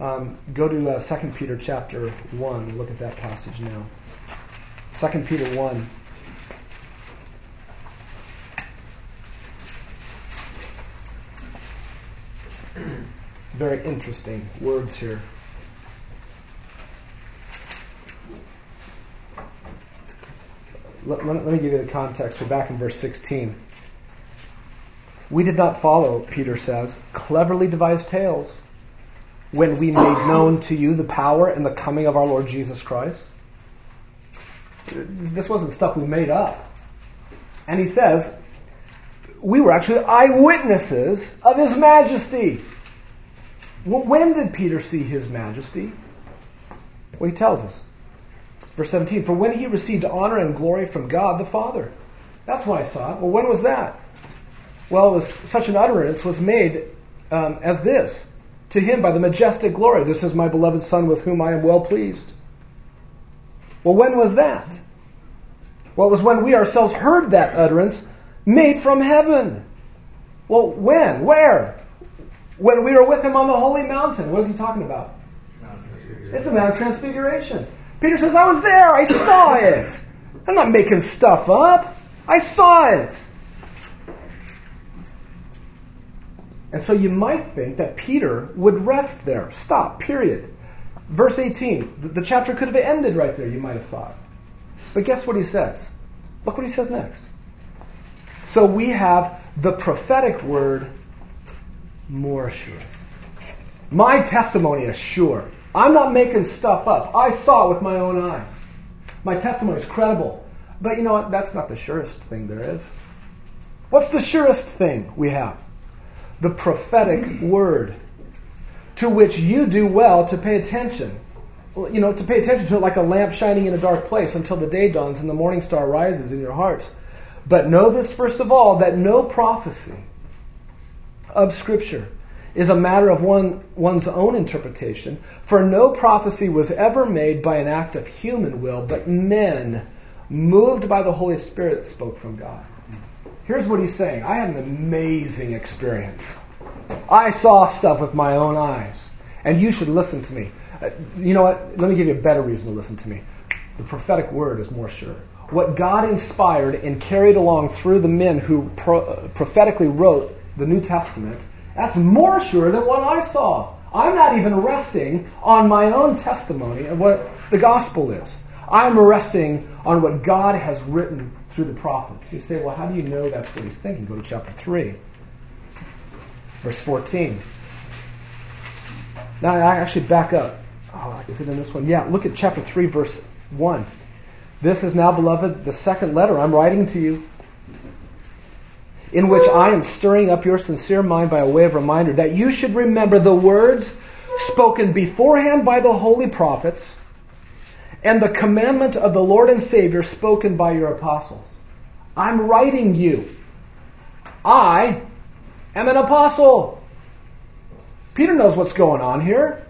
A: Um, go to uh, 2 Peter chapter 1 look at that passage now. 2 Peter 1. Very interesting words here. let, let, me give you the context. We're back in verse 16. We did not follow, Peter says, cleverly devised tales when we made known to you the power and the coming of our Lord Jesus Christ. This wasn't stuff we made up. And he says, we were actually eyewitnesses of his majesty. when did Peter see his majesty? Well, he tells us. Verse 17, for when he received honor and glory from God the Father. That's when I saw it. Well, when was that? Well, it was such an utterance was made um, as this to him by the majestic glory. This is my beloved Son with whom I am well pleased. Well, when was that? Well, it was when we ourselves heard that utterance made from heaven. Well, when? Where? When we were with him on the holy mountain. What is he talking about? It's the Mount of Transfiguration. Peter says, I was there. I saw it. I'm not making stuff up. I saw it. And so you might think that Peter would rest there. Stop, period. Verse 18, the chapter could have ended right there, you might have thought. But guess what he says? Look what he says next. So we have the prophetic word more sure. My testimony is sure. I'm not making stuff up. I saw it with my own eyes. My testimony is credible. But you know what? That's not the surest thing there is. What's the surest thing we have? The prophetic word to which you do well to pay attention. You know, to pay attention to it like a lamp shining in a dark place until the day dawns and the morning star rises in your hearts. But know this first of all, that no prophecy of Scripture is a matter of one, one's own interpretation, for no prophecy was ever made by an act of human will, but men, moved by the Holy Spirit, spoke from God. Here's what he's saying I had an amazing experience. I saw stuff with my own eyes, and you should listen to me. Uh, you know what? Let me give you a better reason to listen to me. The prophetic word is more sure. What God inspired and carried along through the men who pro- uh, prophetically wrote the New Testament that's more sure than what I saw. I'm not even resting on my own testimony of what the gospel is. I'm resting on what God has written through the prophets. You say, well, how do you know that's what he's thinking? Go to chapter 3, verse 14. Now, I actually back up. Oh, is it in this one? Yeah, look at chapter 3, verse 1. This is now, beloved, the second letter I'm writing to you in which I am stirring up your sincere mind by a way of reminder that you should remember the words spoken beforehand by the holy prophets and the commandment of the Lord and Savior spoken by your apostles. I'm writing you. I am an apostle. Peter knows what's going on here.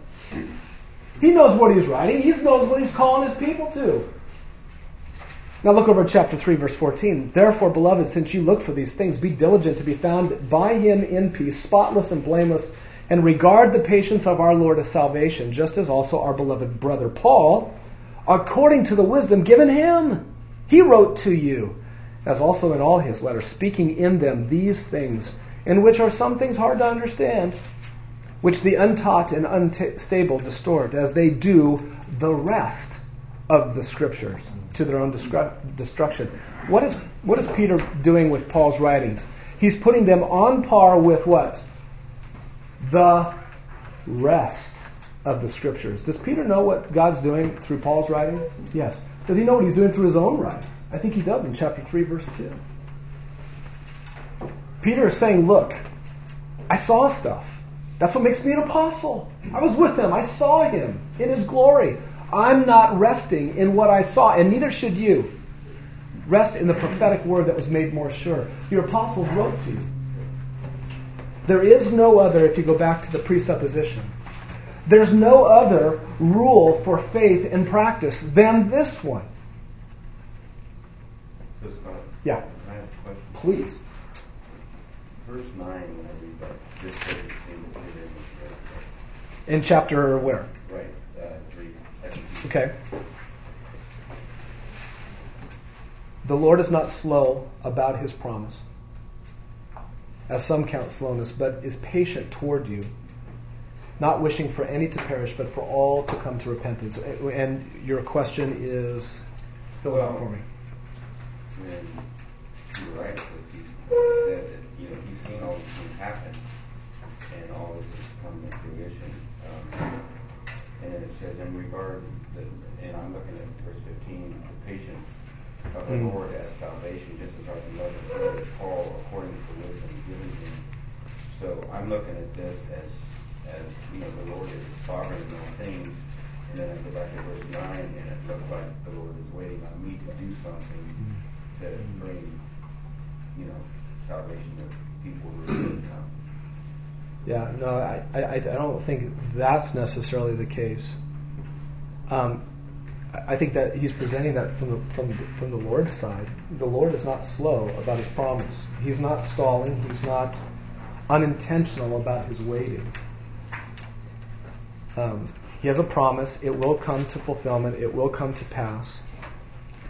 A: He knows what he's writing. He knows what he's calling his people to. Now look over chapter 3, verse 14. Therefore, beloved, since you look for these things, be diligent to be found by him in peace, spotless and blameless, and regard the patience of our Lord as salvation, just as also our beloved brother Paul, according to the wisdom given him, he wrote to you, as also in all his letters, speaking in them these things, in which are some things hard to understand, which the untaught and unstable distort, as they do the rest of the scriptures to their own destruction. What is, what is Peter doing with Paul's writings? He's putting them on par with what? The rest of the scriptures. Does Peter know what God's doing through Paul's writings? Yes. Does he know what he's doing through his own writings? I think he does in chapter 3, verse 2. Peter is saying, Look, I saw stuff. That's what makes me an apostle. I was with him. I saw him in his glory. I'm not resting in what I saw, and neither should you. Rest in the prophetic word that was made more sure. Your apostles wrote to you. There is no other, if you go back to the presupposition, there's no other rule for faith and practice than this one. Yeah. Please.
F: Verse 9, when I read that, this doesn't seem to
A: in. In chapter where?
F: Right.
A: Uh, okay. The Lord is not slow about his promise, as some count slowness, but is patient toward you, not wishing for any to perish, but for all to come to repentance. And your question is, fill it out for me.
F: you're right, because he said that you know he's seen all these things happen, and all this has come to fruition. Um, and then it says in regard and I'm looking at verse 15, the patience of the mm. Lord as salvation, just as our beloved Paul, according to the wisdom given him. So I'm looking at this as, as you know, the Lord is sovereign in all things. And then I go back to verse 9, and it looks like the Lord is waiting on me to do something to bring, you know, salvation to people who are come.
A: Yeah, no, I, I, I don't think that's necessarily the case. Um, I think that he's presenting that from the, from, from the Lord's side. The Lord is not slow about his promise. He's not stalling. He's not unintentional about his waiting. Um, he has a promise. It will come to fulfillment. It will come to pass.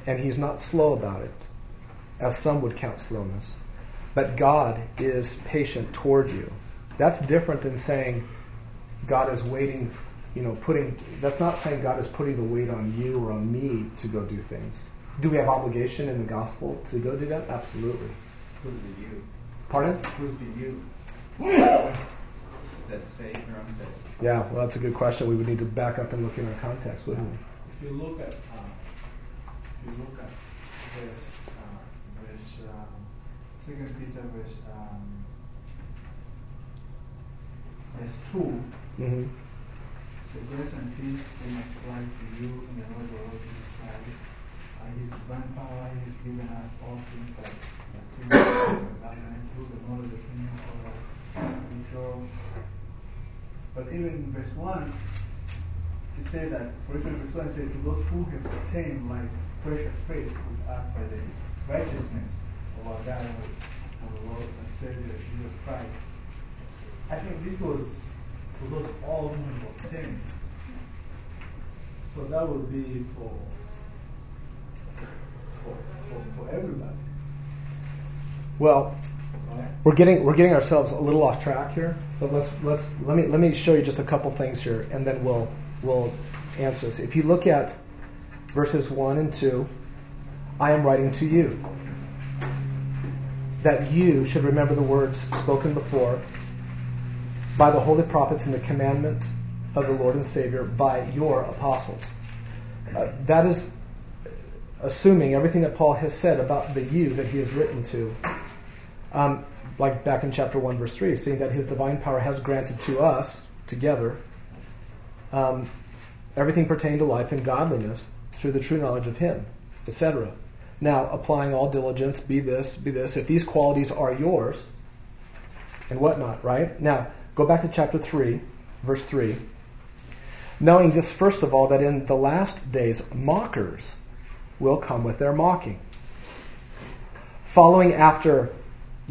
A: And he's not slow about it, as some would count slowness. But God is patient toward you. That's different than saying God is waiting, you know, putting, that's not saying God is putting the weight on you or on me to go do things. Do we have obligation in the gospel to go do that? Absolutely.
E: Who's the you?
A: Pardon?
E: Who's the you? That saved or unsaved?
A: Yeah, well, that's a good question. We would need to back up and look in our context, wouldn't we?
G: If you look at, uh, if you look at verse, uh, verse, um, Second Peter, verse, um, verse two,
A: Mm-hmm.
G: so grace and peace be multiplied to you in the Lord of Lord Jesus Christ. Uh, his divine power, has given us all things that that things of darkness through the knowledge of him for us. And so, but even in verse one, it says that, for instance, verse 1 says, To those who have obtained my precious faith with us by the righteousness of our God and our Lord and Savior Jesus Christ. I think this was to those all who have obtained. So that would be for for, for, for everybody.
A: Well,
G: Right?
A: we're getting we're getting ourselves a little off track here, but let's let's let me let me show you just a couple things here, and then we'll we'll answer this. If you look at verses one and two, I am writing to you that you should remember the words spoken before by the holy prophets and the commandment of the Lord and Savior by your apostles. Uh, that is assuming everything that Paul has said about the you that he has written to. Um, like back in chapter 1, verse 3, seeing that his divine power has granted to us, together, um, everything pertaining to life and godliness through the true knowledge of him, etc. Now, applying all diligence, be this, be this, if these qualities are yours, and whatnot, right? Now, go back to chapter 3, verse 3. Knowing this, first of all, that in the last days mockers will come with their mocking, following after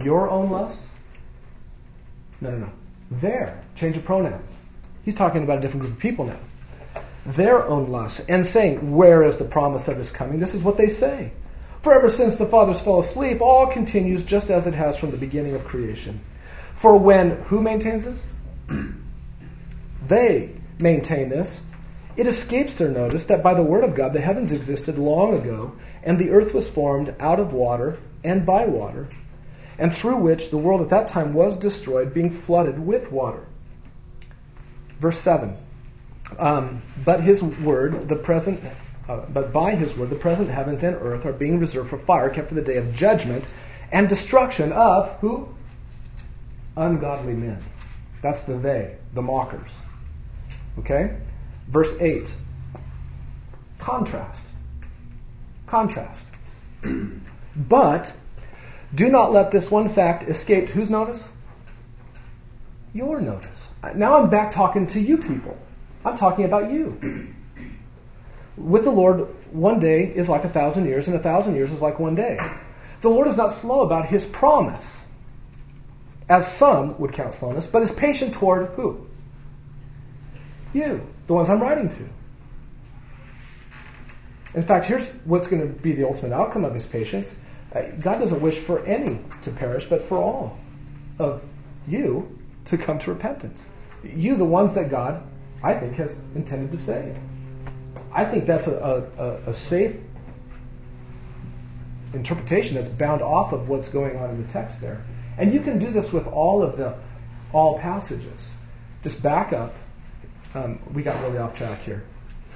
A: your own lusts? No, no, no. Their. Change of pronouns. He's talking about a different group of people now. Their own lusts. And saying, Where is the promise of his coming? This is what they say. For ever since the fathers fell asleep, all continues just as it has from the beginning of creation. For when, who maintains this? they maintain this. It escapes their notice that by the word of God the heavens existed long ago, and the earth was formed out of water and by water, and through which the world at that time was destroyed, being flooded with water. Verse 7. Um, but his word, the present, uh, but by his word, the present heavens and earth are being reserved for fire, kept for the day of judgment and destruction of who? Ungodly men. That's the they, the mockers. Okay? Verse 8. Contrast. Contrast. but do not let this one fact escape whose notice? Your notice. Now I'm back talking to you people. I'm talking about you. With the Lord, one day is like a thousand years, and a thousand years is like one day. The Lord is not slow about his promise, as some would count slowness, but is patient toward who? You, the ones I'm writing to. In fact, here's what's going to be the ultimate outcome of his patience. God doesn't wish for any to perish, but for all of you to come to repentance. You, the ones that God, I think, has intended to save. I think that's a, a, a safe interpretation that's bound off of what's going on in the text there. And you can do this with all of the all passages. Just back up. Um, we got really off track here.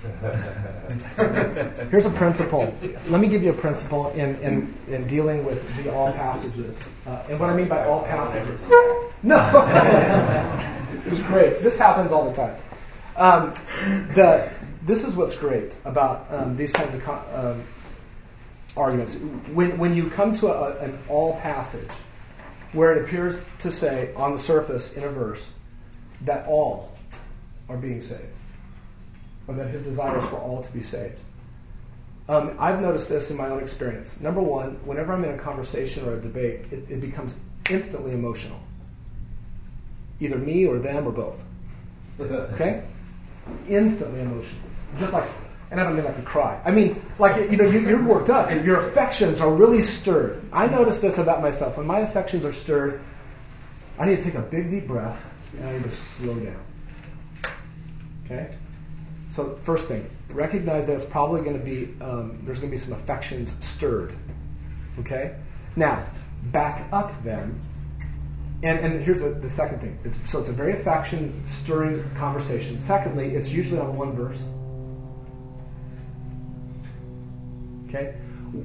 A: Here's a principle. Let me give you a principle in, in, in dealing with the all passages. Uh, and what I mean by all passages. No. it was great. This happens all the time. Um, the, this is what's great about um, these kinds of um, arguments. When, when you come to a, an all passage where it appears to say on the surface in a verse that all are being saved, or that his desire is for all to be saved. Um, I've noticed this in my own experience. Number one, whenever I'm in a conversation or a debate, it, it becomes instantly emotional. Either me or them or both. Okay? Instantly emotional. Just like, and I don't mean like a cry. I mean, like, you know, you, you're worked up and your affections are really stirred. I notice this about myself. When my affections are stirred, I need to take a big deep breath and I need to slow down. Okay? So, first thing, recognize that it's probably going to be, um, there's going to be some affections stirred. Okay? Now, back up then. And, and here's a, the second thing. It's, so, it's a very affection stirring conversation. Secondly, it's usually on one verse. Okay?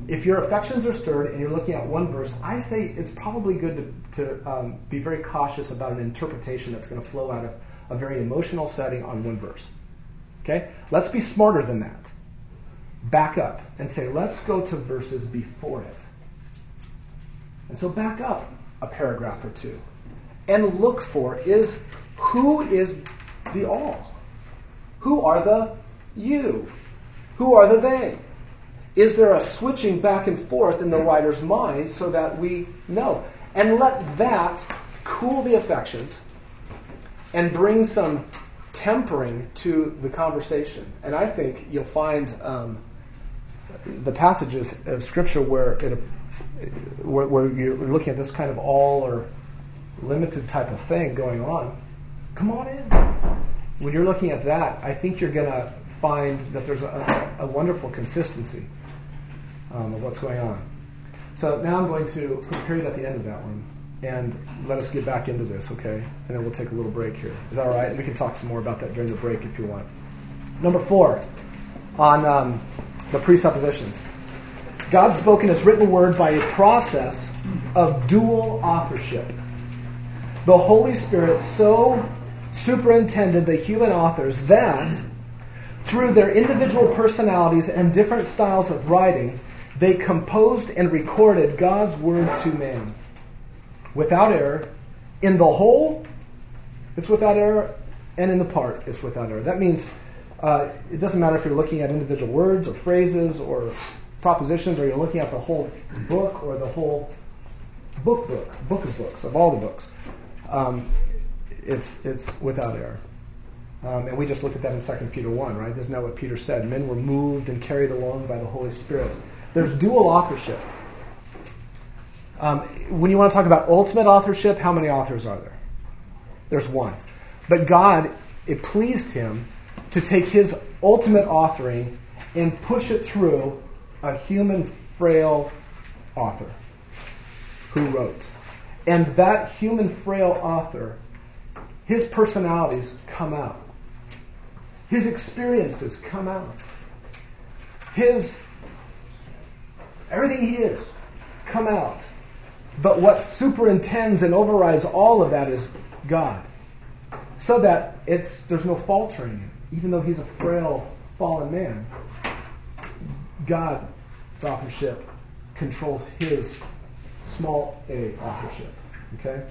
A: If your affections are stirred and you're looking at one verse, I say it's probably good to, to um, be very cautious about an interpretation that's going to flow out of a very emotional setting on one verse. Okay? Let's be smarter than that. Back up and say, let's go to verses before it. And so back up a paragraph or two and look for is who is the all? Who are the you? Who are the they? Is there a switching back and forth in the writer's mind so that we know? And let that cool the affections and bring some tempering to the conversation. And I think you'll find um, the passages of Scripture where, it, where, where you're looking at this kind of all or limited type of thing going on. Come on in. When you're looking at that, I think you're going to find that there's a, a wonderful consistency um, of what's going on. So now I'm going to put a period at the end of that one and let us get back into this, okay? And then we'll take a little break here. Is that all right? We can talk some more about that during the break if you want. Number four, on um, the presuppositions. God's spoken His written word by a process of dual authorship. The Holy Spirit so superintended the human authors that, through their individual personalities and different styles of writing, they composed and recorded God's word to man without error. In the whole, it's without error, and in the part, it's without error. That means uh, it doesn't matter if you're looking at individual words or phrases or propositions, or you're looking at the whole book or the whole book book, book of books, of all the books. Um, it's it's without error. Um, and we just looked at that in 2 Peter 1, right? Isn't that what Peter said? Men were moved and carried along by the Holy Spirit. There's dual authorship. Um, when you want to talk about ultimate authorship, how many authors are there? There's one. But God, it pleased Him to take His ultimate authoring and push it through a human, frail author who wrote. And that human, frail author, his personalities come out. His experiences come out. His, everything he is, come out. But what superintends and overrides all of that is God. So that it's there's no faltering. Even though he's a frail, fallen man, God's authorship controls his small a authorship. Okay?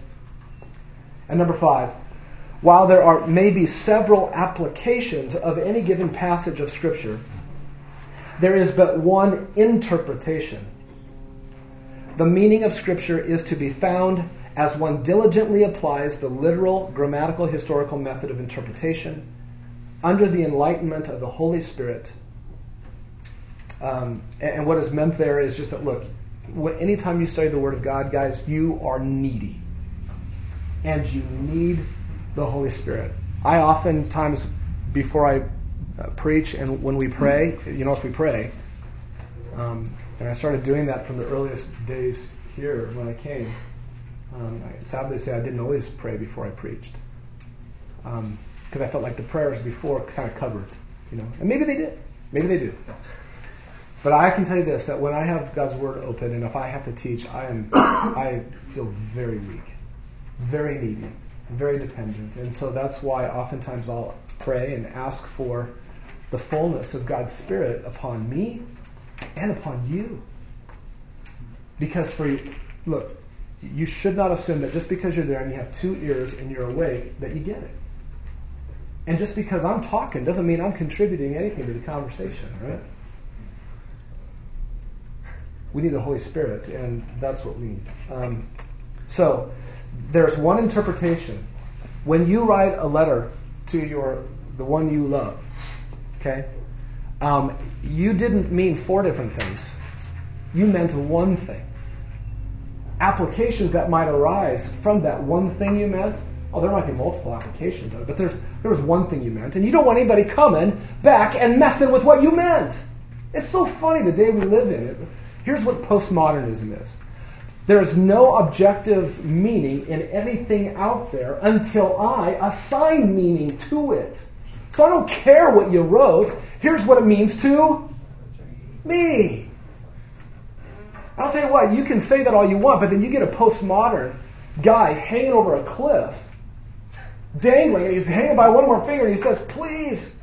A: And number five, while there are maybe several applications of any given passage of Scripture, there is but one interpretation the meaning of Scripture is to be found as one diligently applies the literal, grammatical, historical method of interpretation under the enlightenment of the Holy Spirit. Um, and what is meant there is just that, look, anytime you study the Word of God, guys, you are needy. And you need the Holy Spirit. I oftentimes, before I uh, preach and when we pray, you know, as we pray, um, and I started doing that from the earliest days here when I came. Um, I, sadly say, I didn't always pray before I preached. Because um, I felt like the prayers before kind of covered, you know. And maybe they did. Maybe they do. But I can tell you this: that when I have God's Word open, and if I have to teach, I am, I feel very weak, very needy, very dependent, and so that's why oftentimes I'll pray and ask for the fullness of God's Spirit upon me and upon you. Because for you, look, you should not assume that just because you're there and you have two ears and you're awake, that you get it. And just because I'm talking doesn't mean I'm contributing anything to the conversation, right? We need the Holy Spirit, and that's what we need. Um, so, there's one interpretation. When you write a letter to your the one you love, okay, um, you didn't mean four different things. You meant one thing. applications that might arise from that one thing you meant. Oh, there might be multiple applications of it, but there's there was one thing you meant, and you don't want anybody coming back and messing with what you meant. It's so funny the day we live in. It, Here's what postmodernism is. There is no objective meaning in anything out there until I assign meaning to it. So I don't care what you wrote. Here's what it means to me. I'll tell you what, you can say that all you want, but then you get a postmodern guy hanging over a cliff, dangling, and he's hanging by one more finger, and he says, Please,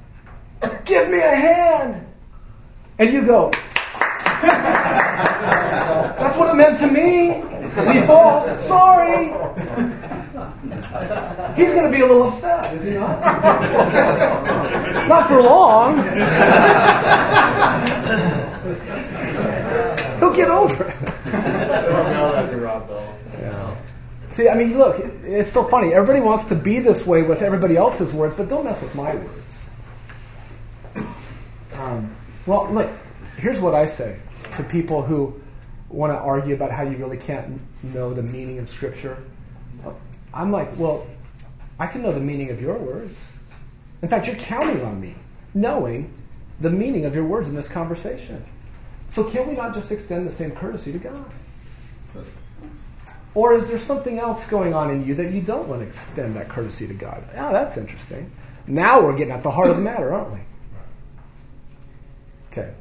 A: give me a hand. And you go, That's what it meant to me. False. Sorry. He's going to be a little upset, is he not? not for long. He'll get over it.
H: no, that's a Rob Bell.
A: Yeah. See, I mean, look, it's so funny. Everybody wants to be this way with everybody else's words, but don't mess with my words. Um, well, look, here's what I say to people who want to argue about how you really can't know the meaning of Scripture. I'm like, well, I can know the meaning of your words. In fact, you're counting on me knowing the meaning of your words in this conversation. So can we not just extend the same courtesy to God? Or is there something else going on in you that you don't want to extend that courtesy to God? Oh, that's interesting. Now we're getting at the heart of the matter, aren't we? Okay.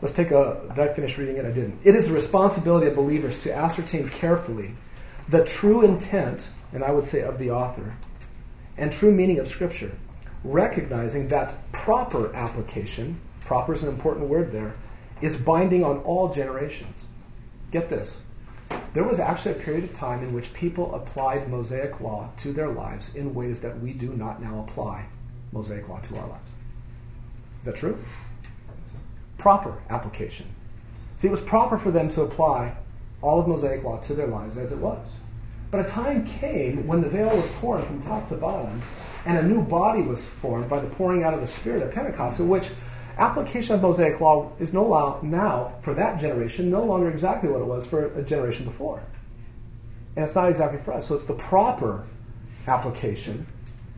A: Let's take a. Did I finish reading it? I didn't. It is the responsibility of believers to ascertain carefully the true intent, and I would say of the author, and true meaning of Scripture, recognizing that proper application, proper is an important word there, is binding on all generations. Get this. There was actually a period of time in which people applied Mosaic law to their lives in ways that we do not now apply Mosaic law to our lives. Is that true? Proper application. See, it was proper for them to apply all of Mosaic law to their lives as it was. But a time came when the veil was torn from top to bottom, and a new body was formed by the pouring out of the Spirit at Pentecost, in which application of Mosaic law is no law now for that generation no longer exactly what it was for a generation before. And it's not exactly for us. So it's the proper application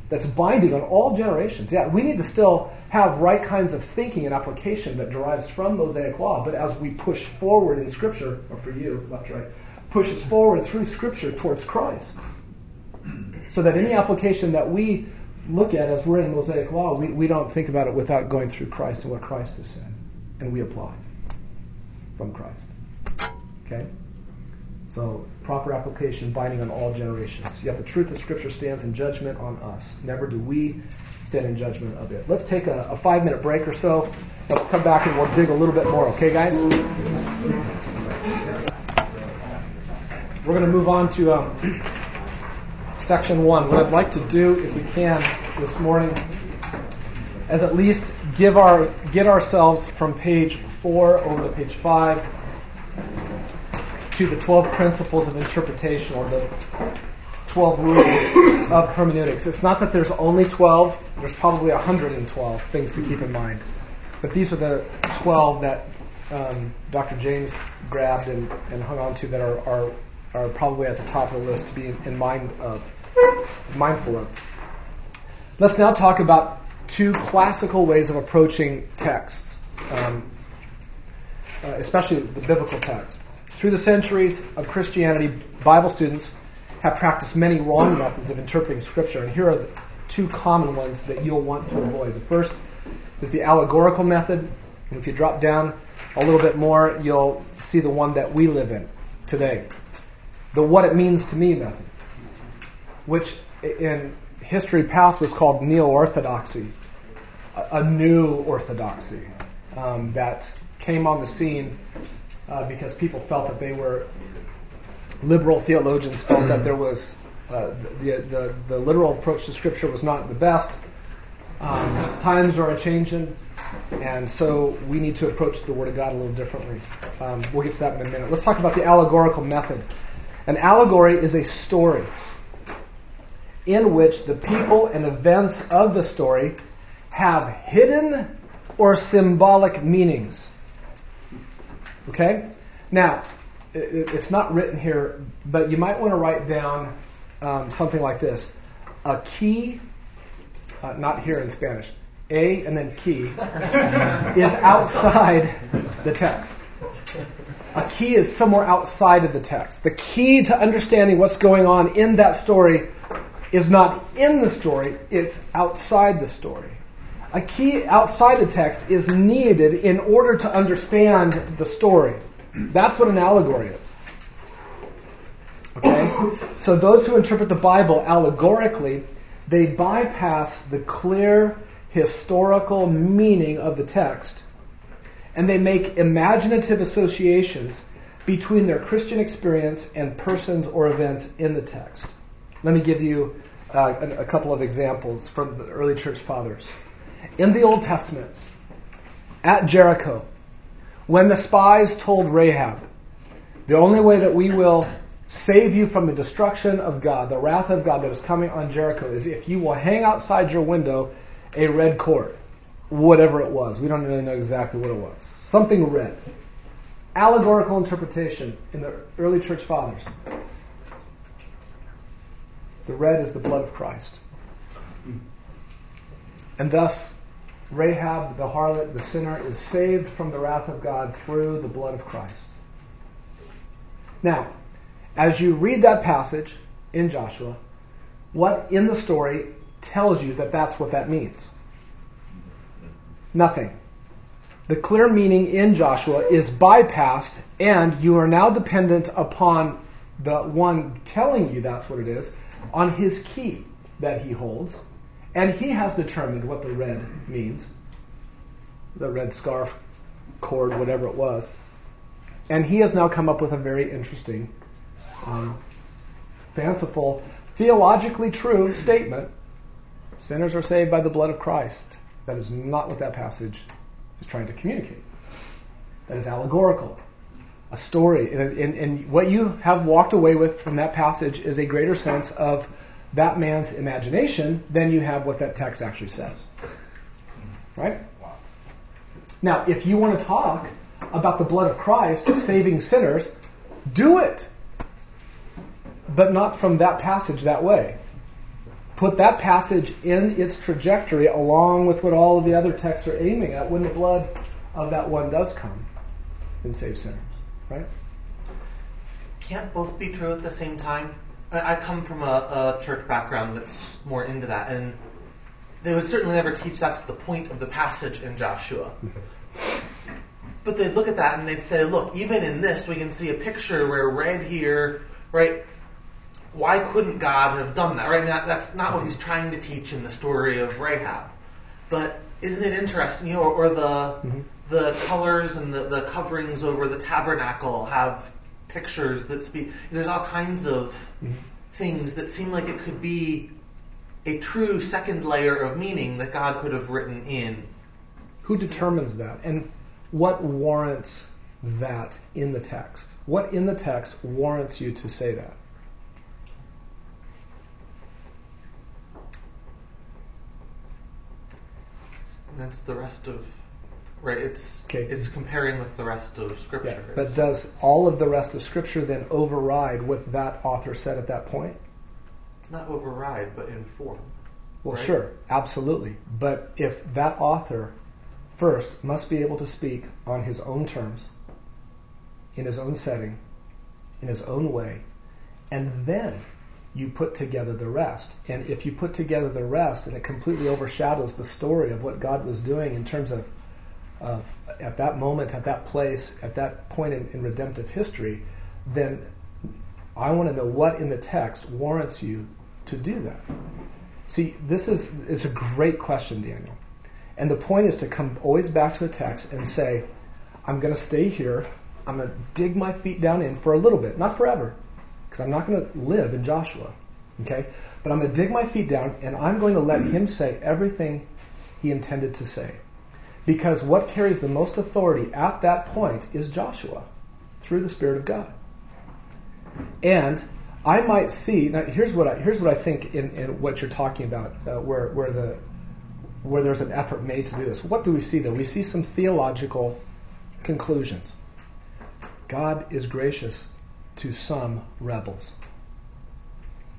A: that's binding on all generations. Yeah, we need to still have right kinds of thinking and application that derives from Mosaic law, but as we push forward in Scripture, or for you, left, right, pushes forward through Scripture towards Christ. So that any application that we look at as we're in Mosaic law, we, we don't think about it without going through Christ and what Christ has said. And we apply from Christ. Okay? So, proper application binding on all generations. Yet the truth of Scripture stands in judgment on us. Never do we stand in judgment of it. Let's take a, a five minute break or so. We'll come back and we'll dig a little bit more. Okay, guys? We're going to move on to. Um, section one. What I'd like to do, if we can, this morning, is at least give our get ourselves from page four over to page five to the twelve principles of interpretation or the twelve rules of hermeneutics. It's not that there's only twelve. There's probably hundred and twelve things to keep in mind, but these are the twelve that um, Dr. James grabbed and, and hung on to that are, are are probably at the top of the list to be in, in mind of mindful of. Let's now talk about two classical ways of approaching texts, um, uh, especially the biblical text. Through the centuries of Christianity, Bible students have practiced many wrong methods of interpreting Scripture, and here are the two common ones that you'll want to avoid. The first is the allegorical method, and if you drop down a little bit more, you'll see the one that we live in today. The what it means to me method which in history past was called neo-orthodoxy, a, a new orthodoxy um, that came on the scene uh, because people felt that they were liberal theologians felt that there was uh, the, the, the literal approach to Scripture was not the best. Um, times are a changing, and so we need to approach the Word of God a little differently. Um, we'll get to that in a minute. Let's talk about the allegorical method. An allegory is a story in which the people and events of the story have hidden or symbolic meanings. Okay? Now, it's not written here, but you might want to write down um, something like this: a key, uh, not here in Spanish, a and then key is outside the text. A key is somewhere outside of the text. The key to understanding what's going on in that story is not in the story, it's outside the story. A key outside the text is needed in order to understand the story. That's what an allegory is. Okay? So those who interpret the Bible allegorically, they bypass the clear historical meaning of the text and they make imaginative associations between their Christian experience and persons or events in the text. Let me give you uh, a, a couple of examples from the early church fathers. In the Old Testament, at Jericho, when the spies told Rahab, the only way that we will save you from the destruction of God, the wrath of God that is coming on Jericho, is if you will hang outside your window a red cord, whatever it was. We don't really know exactly what it was. Something red. Allegorical interpretation in the early church fathers. The red is the blood of Christ. And thus, Rahab, the harlot, the sinner, is saved from the wrath of God through the blood of Christ. Now, as you read that passage in Joshua, what in the story tells you that that's what that means? Nothing. The clear meaning in Joshua is bypassed, and you are now dependent upon the one telling you that's what it is, on his key that he holds, and he has determined what the red means the red scarf, cord, whatever it was. And he has now come up with a very interesting, um, fanciful, theologically true statement sinners are saved by the blood of Christ. That is not what that passage is trying to communicate. That is allegorical. A story. And, and, and, what you have walked away with from that passage is a greater sense of that man's imagination than you have what that text actually says. Right? Now, if you want to talk about the blood of Christ saving sinners, do it. But not from that passage that way. Put that passage in its trajectory along with what all of the other texts are aiming at when the blood of that one does come and save sinners. Right?
B: Can't both be true at the same time? I come from a, a church background that's more into that, and they would certainly never teach that's the point of the passage in Joshua. But they'd look at that and they'd say, look, even in this, we can see a picture where red here, right, why couldn't God have done that? Right? Now, that's not what he's trying to teach in the story of Rahab. But isn't it interesting, you know, or, or the mm-hmm. the colors and the, the coverings over the tabernacle have pictures that speak. There's all kinds of mm-hmm. things that seem like it could be a true second layer of meaning that God could have written in.
A: Who determines that? And what warrants that in the text? What in the text warrants you to say that?
B: That's the rest of right. It's okay. it's comparing with the rest of Scripture.
A: Yeah, but does all of the rest of Scripture then override what that author said at that point?
B: Not override, but inform.
A: Well, right? sure, absolutely. But if that author first must be able to speak on his own terms, in his own setting, in his own way, and then you put together the rest. And if you put together the rest and it completely overshadows the story of what God was doing in terms of uh, at that moment, at that place, at that point in, in redemptive history, then I want to know what in the text warrants you to do that. See, this is it's a great question, Daniel. And the point is to come always back to the text and say, I'm going to stay here. I'm going to dig my feet down in for a little bit, not forever because I'm not going to live in Joshua. Okay? But I'm going to dig my feet down and I'm going to let him say everything he intended to say. Because what carries the most authority at that point is Joshua through the Spirit of God. And I might see now. Here's what I here's what I think in, in what you're talking about, uh, where where the where there's an effort made to do this. What do we see though? We see some theological conclusions. God is gracious to some rebels.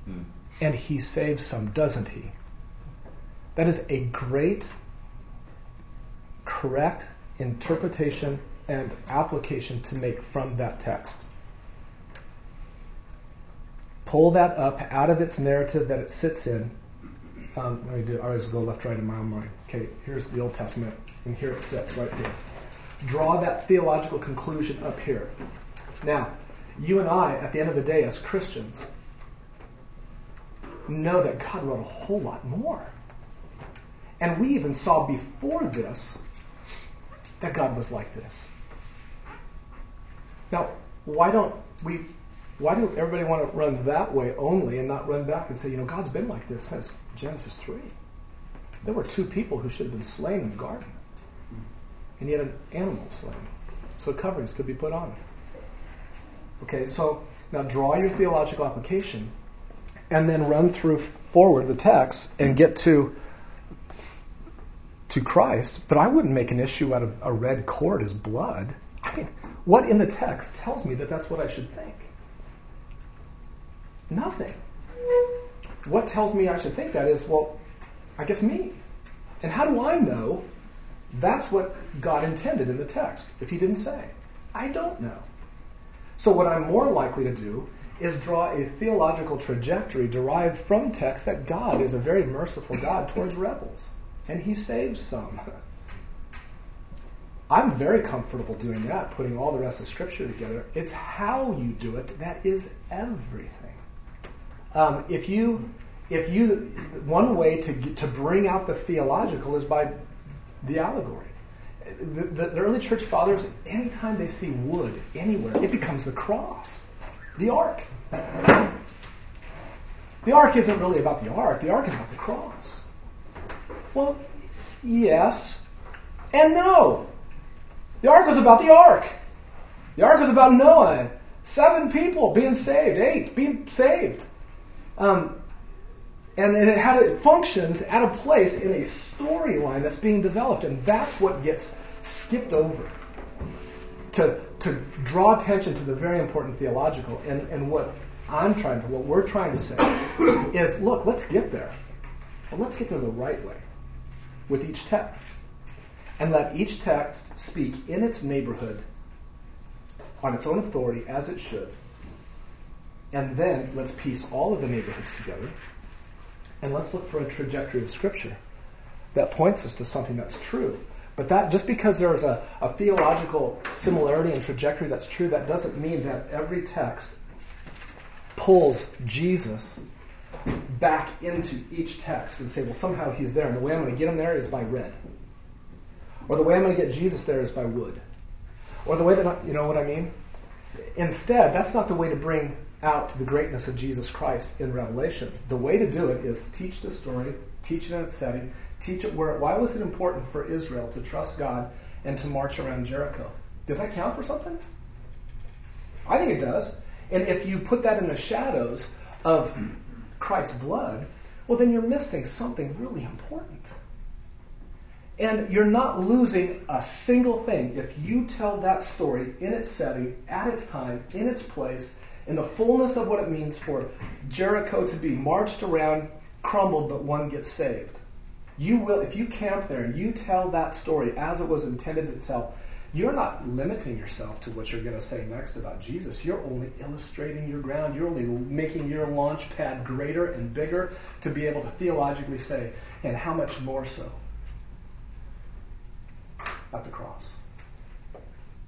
D: Hmm.
A: And he saves some, doesn't he? That is a great, correct interpretation and application to make from that text. Pull that up out of its narrative that it sits in. Um, let me do. I always go left, right in my own mind. Okay, here's the Old Testament, and here it sits right here. Draw that theological conclusion up here. Now, you and I, at the end of the day, as Christians, know that God wrote a whole lot more. And we even saw before this that God was like this. Now, why don't we why do everybody want to run that way only and not run back and say, you know, God's been like this since Genesis 3? There were two people who should have been slain in the garden. And yet an animal slain. So coverings could be put on. Okay, so now draw your theological application and then run through forward the text and get to to Christ, but I wouldn't make an issue out of a red cord as blood. I mean, what in the text tells me that that's what I should think? Nothing. What tells me I should think that is, well, I guess me. And how do I know that's what God intended in the text if He didn't say? I don't know. So, what I'm more likely to do is draw a theological trajectory derived from text that God is a very merciful God towards rebels and he saves some. I'm very comfortable doing that, putting all the rest of Scripture together. It's how you do it that is everything. Um, if you, if you, one way to to bring out the theological is by the allegory. The, the, early church fathers, anytime they see wood anywhere, it becomes the cross, the ark. The ark isn't really about the ark. The ark is about the cross. Well, yes and no. The ark was about the ark. The ark was about Noah. Seven people being saved, eight being saved. Um, and, it had it functions at a place in a storyline that's being developed, and that's what gets skipped over to to draw attention to the very important theological. And, and what I'm trying to, what we're trying to say is, look, let's get there, but let's get there the right way with each text. And let each text speak in its neighborhood on its own authority as it should. And then let's piece all of the neighborhoods together and let's look for a trajectory of Scripture that points us to something that's true. But that just because there's a, a theological similarity and trajectory that's true, that doesn't mean that every text pulls Jesus back into each text and say, well, somehow he's there, and the way I'm going to get him there is by red. Or the way I'm going to get Jesus there is by wood. Or the way that, you know what I mean? Instead, that's not the way to bring out to the greatness of Jesus Christ in Revelation. The way to do it is teach the story, teach it in its setting, teach it where. Why was it important for Israel to trust God and to march around Jericho? Does that count for something? I think it does. And if you put that in the shadows of Christ's blood, well, then you're missing something really important. And you're not losing a single thing if you tell that story in its setting, at its time, in its place, in the fullness of what it means for Jericho to be marched around, crumbled, but one gets saved. You will, if you camp there and you tell that story as it was intended to tell, you're not limiting yourself to what you're going to say next about Jesus. You're only illustrating your ground. You're only making your launch pad greater and bigger to be able to theologically say, and how much more so at the cross.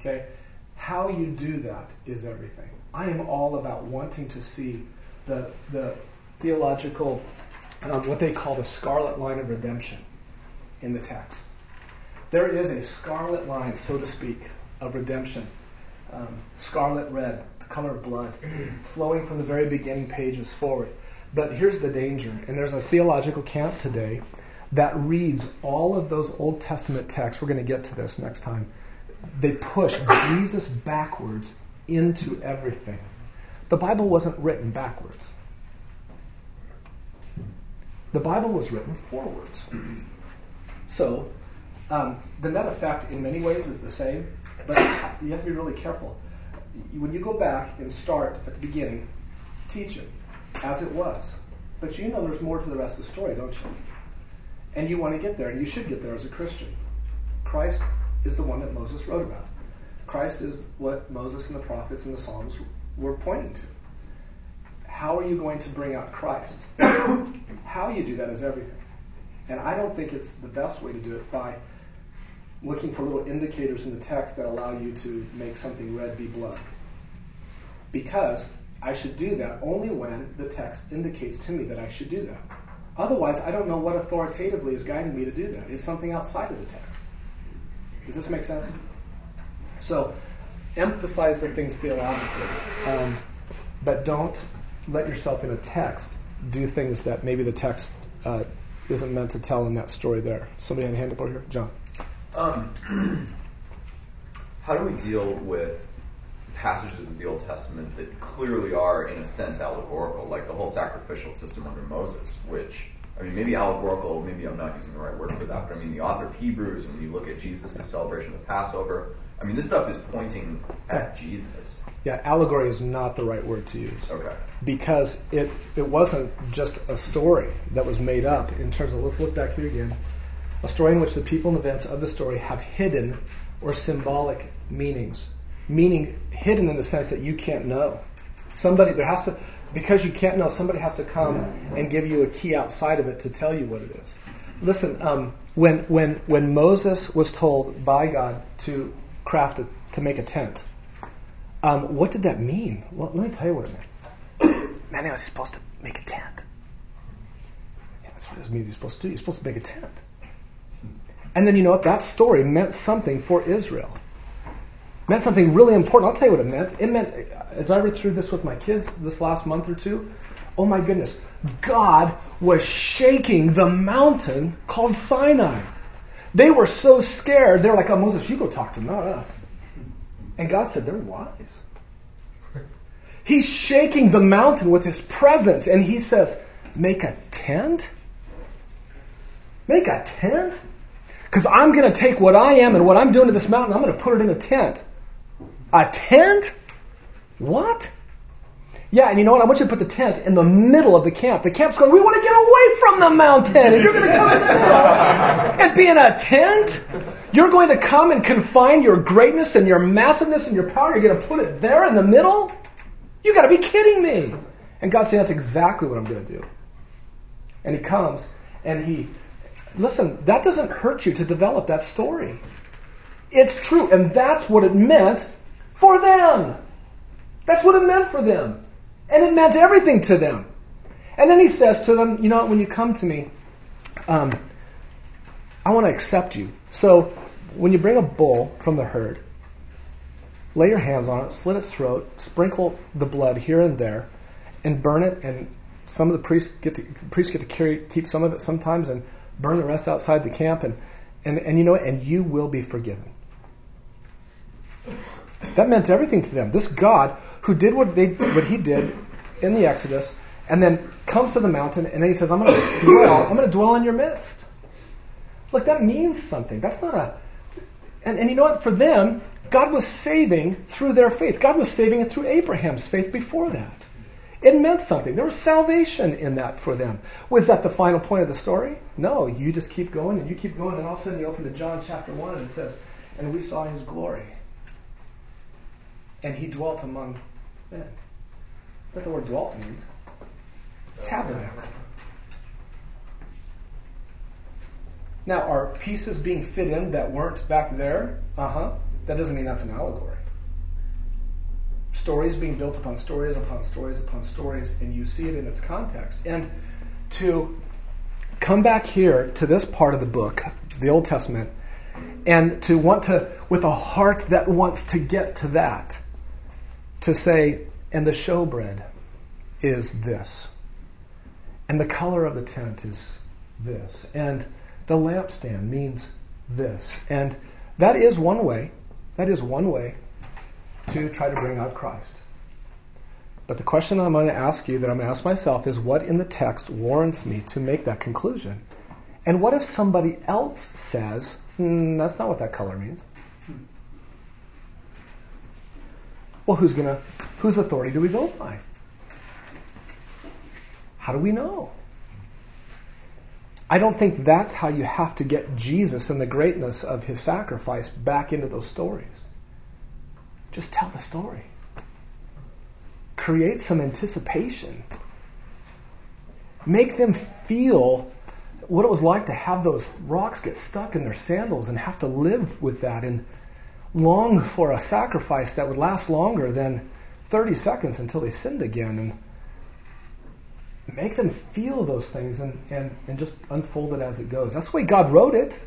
A: Okay? How you do that is everything. I am all about wanting to see the, the theological, um, what they call the scarlet line of redemption in the text. There is a scarlet line, so to speak, of redemption. Um, scarlet red, the color of blood, flowing from the very beginning pages forward. But here's the danger, and there's a theological camp today that reads all of those Old Testament texts. We're going to get to this next time. They push Jesus backwards into everything. The Bible wasn't written backwards. The Bible was written forwards. So, um, the net effect in many ways is the same, but you have to be really careful. when you go back and start at the beginning, teach it as it was. But you know there's more to the rest of the story, don't you? And you want to get there, and you should get there as a Christian. Christ is the one that Moses wrote about. Christ is what Moses and the prophets and the Psalms were pointing to. How are you going to bring out Christ? How you do that is everything. And I don't think it's the best way to do it by looking for little indicators in the text that allow you to make something red be blood. Because I should do that only when the text indicates to me that I should do that. Otherwise, I don't know what authoritatively is guiding me to do that. It's something outside of the text. Does this make sense? So, emphasize the things theologically, um, but don't let yourself in a text do things that maybe the text uh, isn't meant to tell in that story there. Somebody had a hand up over here? John.
D: Um, how do we deal with passages of the Old Testament that clearly are, in a sense, allegorical, like the whole sacrificial system under Moses, which, I mean, maybe allegorical, maybe I'm not using the right word for that, but I mean, the author of Hebrews, when you look at Jesus' celebration of Passover, I mean, this stuff is pointing at Jesus.
A: Yeah, allegory is not the right word to use.
D: Okay.
A: Because it, it wasn't just a story that was made up in terms of, let's look back here again, a story in which the people and events of the story have hidden or symbolic meanings. Meaning hidden in the sense that you can't know. Somebody, there has to, because you can't know, somebody has to come and give you a key outside of it to tell you what it is. Listen, um, when, when, when Moses was told by God to craft a, to make a tent, um, what did that mean? Well, let me tell you what it meant. Man, they were supposed to make a tent. Yeah, that's what it means. He's supposed to do. You're supposed to make a tent. And then you know what? That story meant something for Israel. meant something really important. I'll tell you what it meant. It meant, as I read through this with my kids this last month or two, oh my goodness, God was shaking the mountain called Sinai. They were so scared. They were like, oh, Moses, you go talk to them, not us. And God said, they're wise. He's shaking the mountain with his presence, and he says, make a tent? Make a tent? Because I'm going to take what I am and what I'm doing to this mountain, I'm going to put it in a tent. A tent? What? Yeah, and you know what? I want you to put the tent in the middle of the camp. The camp's going, we want to get away from the mountain, and you're going to come in the middle and be in a tent? You're going to come and confine your greatness and your massiveness and your power. You're going to put it there in the middle? You got to be kidding me. And God said, that's exactly what I'm going to do. And he comes and he, listen, that doesn't hurt you to develop that story. It's true. And that's what it meant for them. That's what it meant for them. And it meant everything to them. And then he says to them, you know, when you come to me, um, I want to accept you. So when you bring a bull from the herd, lay your hands on it, slit its throat, sprinkle the blood here and there, and burn it. And some of the priests get to priests get to carry keep some of it sometimes, and burn the rest outside the camp. And and and you know what? And you will be forgiven. That meant everything to them. This God who did what they what he did in the Exodus, and then comes to the mountain, and then he says, "I'm going to dwell. I'm going to dwell in your midst." Look, that means something. That's not a. And, and you know what? For them, God was saving through their faith. God was saving it through Abraham's faith before that. It meant something. There was salvation in that for them. Was that the final point of the story? No. You just keep going and you keep going, and all of a sudden you open to John chapter 1 and it says, And we saw his glory. And he dwelt among men. What the word dwelt means? Tabernacle. Now, are pieces being fit in that weren't back there? Uh huh. That doesn't mean that's an allegory. Stories being built upon stories upon stories upon stories, and you see it in its context. And to come back here to this part of the book, the Old Testament, and to want to, with a heart that wants to get to that, to say, and the showbread is this, and the color of the tent is this, and the lampstand means this. And that is one way, that is one way to try to bring out Christ. But the question I'm going to ask you, that I'm going to ask myself, is what in the text warrants me to make that conclusion? And what if somebody else says, hmm, that's not what that color means? Well, who's gonna, whose authority do we go by? How do we know? I don't think that's how you have to get Jesus and the greatness of his sacrifice back into those stories. Just tell the story. Create some anticipation. Make them feel what it was like to have those rocks get stuck in their sandals and have to live with that and long for a sacrifice that would last longer than 30 seconds until they sinned again. And make them feel those things and, and, and just unfold it as it goes. That's the way God wrote it.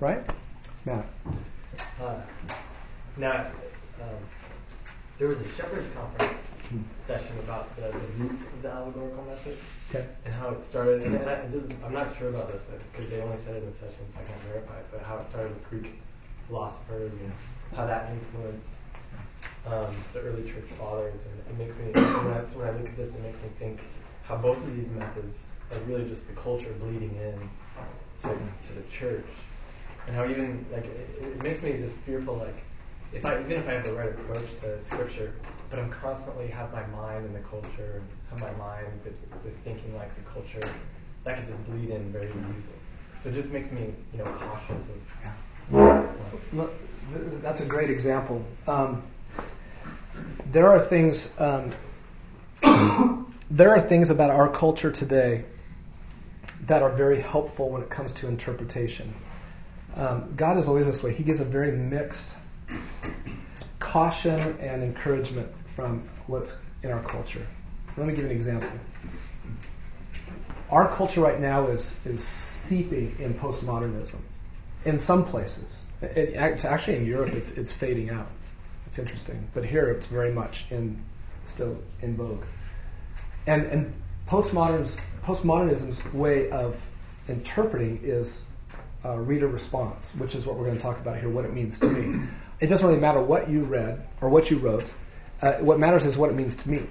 A: Right? Matt.
H: Uh, now, um, there was a Shepherd's Conference. Session about the, the roots of the allegorical method
A: Okay.
H: and how it started. And, and I, I'm not sure about this because they only said it in the session, so I can't verify it. But how it started with Greek philosophers and how that influenced um, the early church fathers. And it makes me, when I, when I look at this, it makes me think how both of these methods are really just the culture bleeding in to, to the church. And how even, like, it, it makes me just fearful, like, if I, even if I have the right approach to scripture, but I'm constantly have my mind in the culture, have my mind with, with thinking like the culture, that could just bleed in very easily. So it just makes me, you know, cautious of.
A: Th- That's a great example. Um, there are things. Um, there are things about our culture today that are very helpful when it comes to interpretation. Um, God is always this way. He gives a very mixed caution and encouragement from what's in our culture. Let me give an example. Our culture right now is is seeping in postmodernism in some places. It, actually in Europe, it's it's fading out. It's interesting, but here it's very much in still in vogue. And and postmodernism's way of interpreting is uh, reader response, which is what we're going to talk about here. What it means to me. It doesn't really matter what you read or what you wrote. Uh, what matters is what it means to me.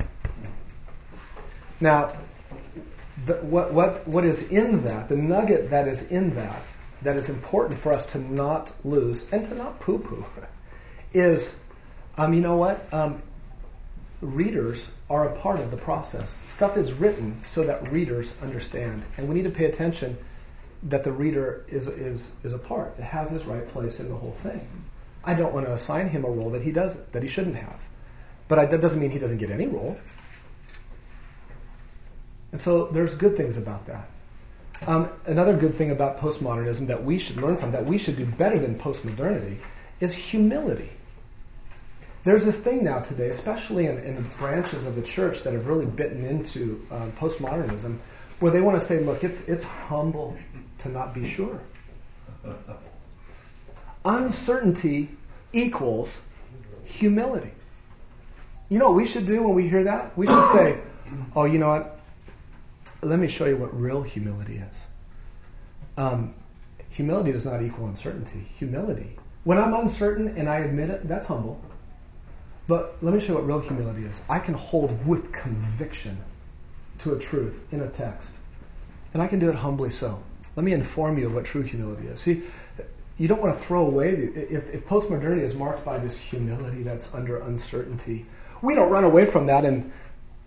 A: Now, the, what, what, what is in that, the nugget that is in that, that is important for us to not lose and to not poo poo, is um, you know what? Um, readers are a part of the process. Stuff is written so that readers understand. And we need to pay attention that the reader is, is, is a part. It has his right place in the whole thing. I don't want to assign him a role that he doesn't, that he shouldn't have. But I, that doesn't mean he doesn't get any role. And so there's good things about that. Um, another good thing about postmodernism that we should learn from, that we should do better than postmodernity, is humility. There's this thing now today, especially in, in the branches of the church that have really bitten into um, postmodernism, where they want to say, look, it's, it's humble to not be sure. Uncertainty equals humility. You know what we should do when we hear that? We should say, oh, you know what? Let me show you what real humility is. Um, humility does not equal uncertainty. Humility. When I'm uncertain and I admit it, that's humble. But let me show you what real humility is. I can hold with conviction to a truth in a text. And I can do it humbly so. Let me inform you of what true humility is. See, you don't want to throw away, the, if, if postmodernity is marked by this humility that's under uncertainty, we don't run away from that and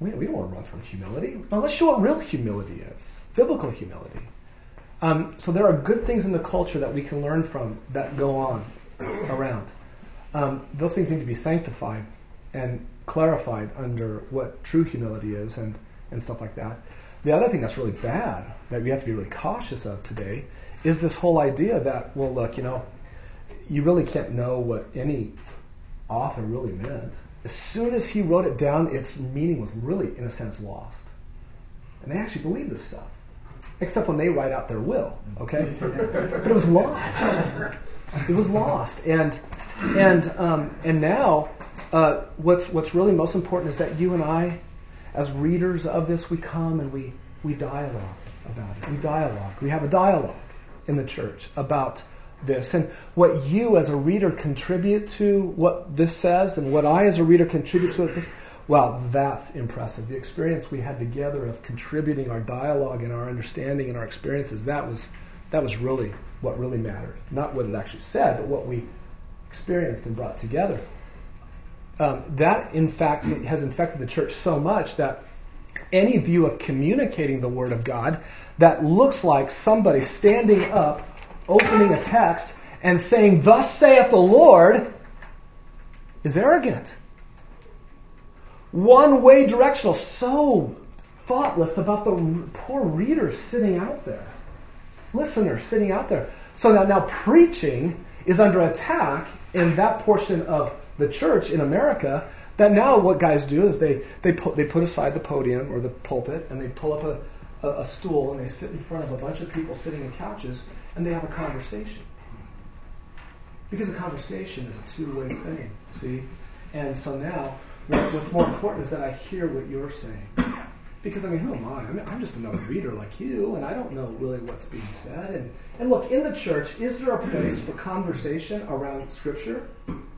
A: we, we don't want to run from humility. Well, let's show what real humility is biblical humility. Um, so there are good things in the culture that we can learn from that go on around. Um, those things need to be sanctified and clarified under what true humility is and, and stuff like that. The other thing that's really bad that we have to be really cautious of today is this whole idea that, well, look, you know, you really can't know what any author really meant. As soon as he wrote it down, its meaning was really, in a sense, lost. And they actually believe this stuff. Except when they write out their will, okay? but it was lost. It was lost. And and um, and now uh, what's what's really most important is that you and I, as readers of this, we come and we we dialogue about it. We dialogue. We have a dialogue in the church about this. And what you as a reader contribute to what this says and what I as a reader contribute to this, well, that's impressive. The experience we had together of contributing our dialogue and our understanding and our experiences, that was that was really what really mattered. Not what it actually said, but what we experienced and brought together. um, that in fact has infected the church so much that any view of communicating the Word of God that looks like somebody standing up, opening a text, and saying, Thus saith the Lord, is arrogant. One way directional, so thoughtless about the poor readers sitting out there, listeners sitting out there. So now, now preaching is under attack in that portion of the church in America. That now what guys do is they they put they put aside the podium or the pulpit and they pull up a, a, a stool and they sit in front of a bunch of people sitting in couches and they have a conversation. Because a conversation is a two-way thing, see? And so now, what's more important is that I hear what you're saying. Because I mean, who am I? I mean, I'm just another reader like you, and I don't know really what's being said. And, and look, in the church, is there a place for conversation around Scripture?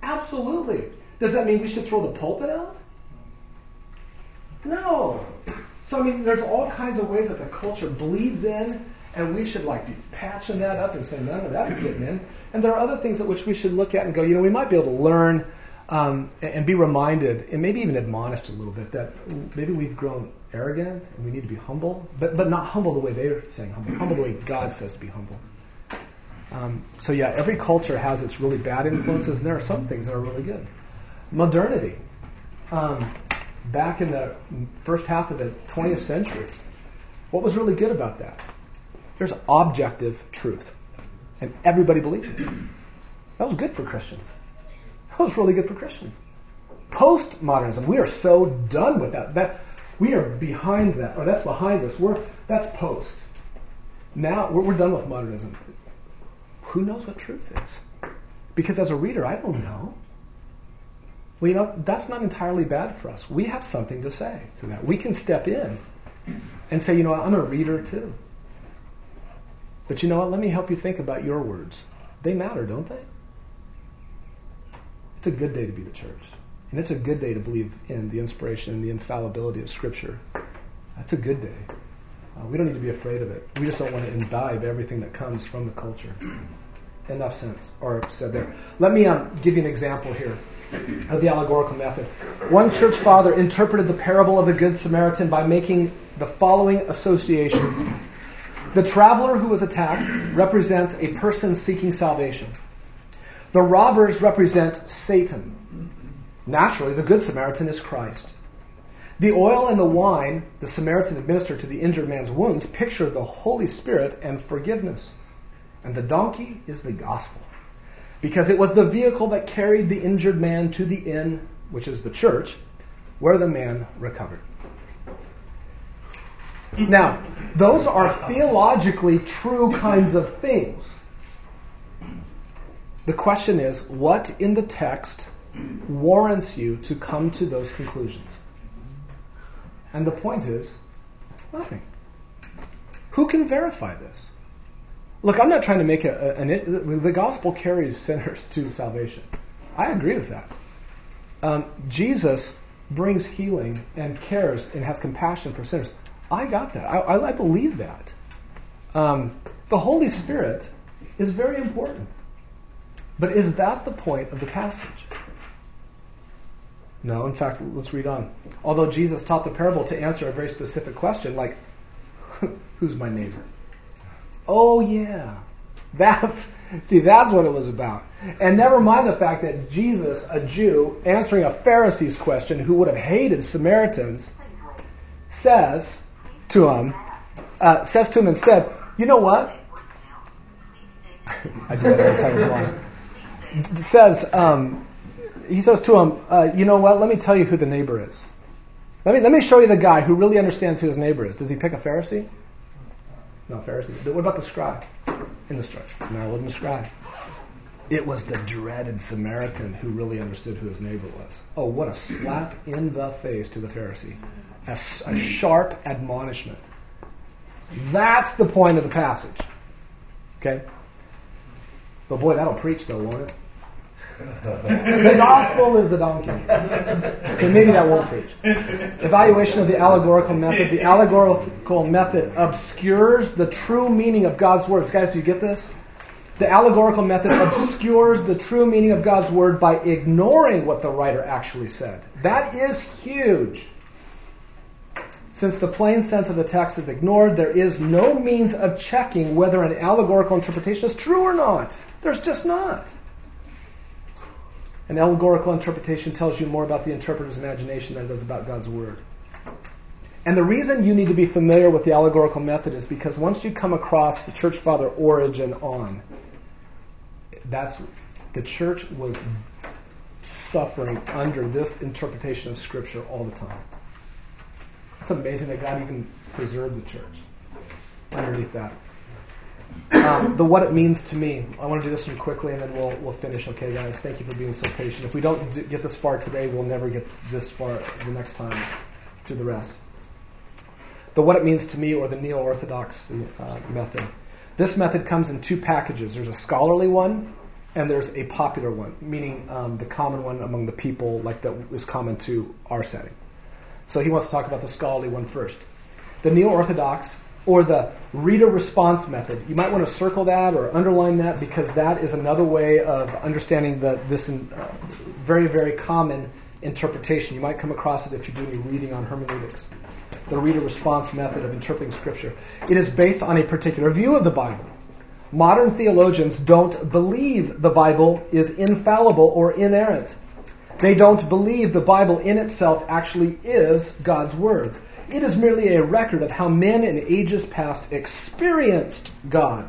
A: Absolutely. Does that mean we should throw the pulpit out? No. So I mean, there's all kinds of ways that the culture bleeds in, and we should like be patching that up and saying none of that's getting in. And there are other things at which we should look at and go, you know, we might be able to learn um, and be reminded, and maybe even admonished a little bit that maybe we've grown arrogant and we need to be humble, but but not humble the way they're saying humble, humble the way God says to be humble. Um, so yeah, every culture has its really bad influences, and there are some things that are really good. Modernity. Um, back in the first half of the 20th century, what was really good about that? There's objective truth, and everybody believed it. That was good for Christians. That was really good for Christians. Postmodernism, we are so done with that. That we are behind that, or that's behind us. We're that's post. Now we're, we're done with modernism. Who knows what truth is? Because as a reader, I don't know. Well, you know, that's not entirely bad for us. We have something to say to that. We can step in and say, you know, I'm a reader too. But you know what? Let me help you think about your words. They matter, don't they? It's a good day to be the church. And it's a good day to believe in the inspiration and the infallibility of Scripture. That's a good day. Uh, we don't need to be afraid of it. We just don't want to imbibe everything that comes from the culture. Enough sense, or said there. Let me um, give you an example here of the allegorical method. One church father interpreted the parable of the Good Samaritan by making the following associations. The traveler who was attacked represents a person seeking salvation. The robbers represent Satan. Naturally, the Good Samaritan is Christ. The oil and the wine the Samaritan administered to the injured man's wounds picture the Holy Spirit and forgiveness. And the donkey is the gospel. Because it was the vehicle that carried the injured man to the inn, which is the church, where the man recovered. Now, those are theologically true kinds of things. The question is, what in the text warrants you to come to those conclusions? And the point is, nothing. Who can verify this? Look, I'm not trying to make a, an, the gospel carries sinners to salvation. I agree with that. Um, Jesus brings healing and cares and has compassion for sinners. I got that. I, I, believe that. Um, the Holy Spirit is very important. But is that the point of the passage? No, in fact, let's read on. Although Jesus taught the parable to answer a very specific question, like, who's my neighbor? Oh, yeah. That's, see, that's what it was about. And never mind the fact that Jesus, a Jew, answering a Pharisee's question who would have hated Samaritans, says to him, uh, says to him instead, you know what? I do that every time Says, um, he says to him, uh, you know what? Let me tell you who the neighbor is. Let me, let me show you the guy who really understands who his neighbor is. Does he pick a Pharisee? No, Pharisee. What about the scribe in the story? No, wasn't the scribe. It was the dreaded Samaritan who really understood who his neighbor was. Oh, what a slap in the face to the Pharisee. A, a sharp admonishment. That's the point of the passage. Okay? But boy, that'll preach though, won't it? the gospel is the donkey. Okay, maybe that won't preach. Evaluation of the allegorical method. The allegorical method obscures the true meaning of God's words. Guys, do you get this? The allegorical method obscures the true meaning of God's word by ignoring what the writer actually said. That is huge. Since the plain sense of the text is ignored, there is no means of checking whether an allegorical interpretation is true or not. There's just not. An allegorical interpretation tells you more about the interpreter's imagination than it does about God's word. And the reason you need to be familiar with the allegorical method is because once you come across the church father Origen on, that's the church was suffering under this interpretation of scripture all the time. It's amazing that God even preserved the church underneath that. Um, the what it means to me. I want to do this one quickly, and then we'll we'll finish. Okay, guys. Thank you for being so patient. If we don't get this far today, we'll never get this far the next time through the rest. The what it means to me, or the neo-orthodox uh, method. This method comes in two packages. There's a scholarly one, and there's a popular one, meaning um, the common one among the people, like that is common to our setting. So he wants to talk about the scholarly one first. The neo-orthodox or the reader response method. You might want to circle that or underline that because that is another way of understanding the, this uh, very, very common interpretation. You might come across it if you do any reading on hermeneutics. The reader response method of interpreting scripture. It is based on a particular view of the Bible. Modern theologians don't believe the Bible is infallible or inerrant. They don't believe the Bible in itself actually is God's Word. It is merely a record of how men in ages past experienced God.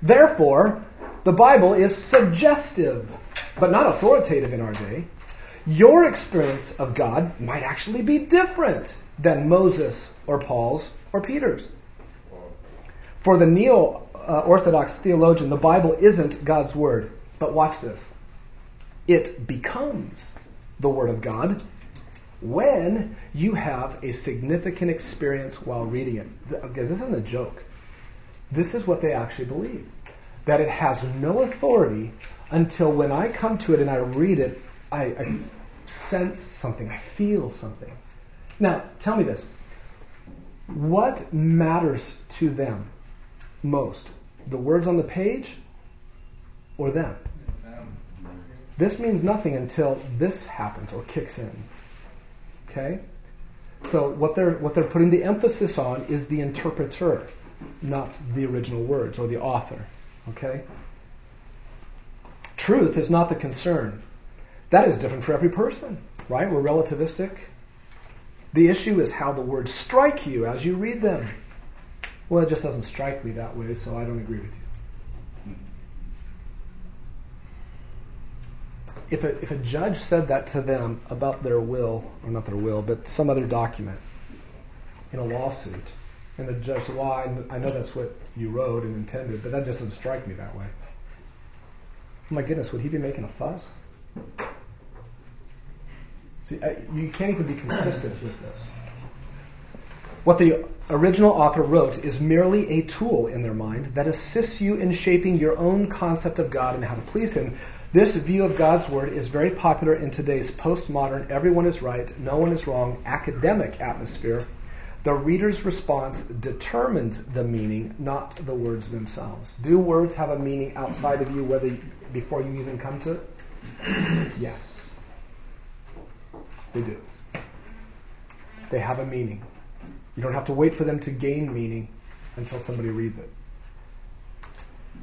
A: Therefore, the Bible is suggestive, but not authoritative in our day. Your experience of God might actually be different than Moses or Paul's or Peter's. For the neo Orthodox theologian, the Bible isn't God's Word. But watch this it becomes the Word of God when you have a significant experience while reading it. Because this isn't a joke. This is what they actually believe. That it has no authority until when I come to it and I read it, I, I sense something, I feel something. Now, tell me this. What matters to them most? The words on the page or them? This means nothing until this happens or kicks in. Okay? So what they're what they're putting the emphasis on is the interpreter, not the original words or the author. Okay? Truth is not the concern. That is different for every person, right? We're relativistic. The issue is how the words strike you as you read them. Well, it just doesn't strike me that way, so I don't agree with you. if a, if a judge said that to them about their will, or not their will, but some other document in a lawsuit, and the judge said, well, I, know that's what you wrote and intended, but that doesn't strike me that way. Oh my goodness, would he be making a fuss? See, you can't even be consistent with this. What the original author wrote is merely a tool in their mind that assists you in shaping your own concept of God and how to please Him. This view of God's Word is very popular in today's postmodern, everyone is right, no one is wrong academic atmosphere. The reader's response determines the meaning, not the words themselves. Do words have a meaning outside of you, whether before you even come to it? yes, they do. They have a meaning. You don't have to wait for them to gain meaning until somebody reads it.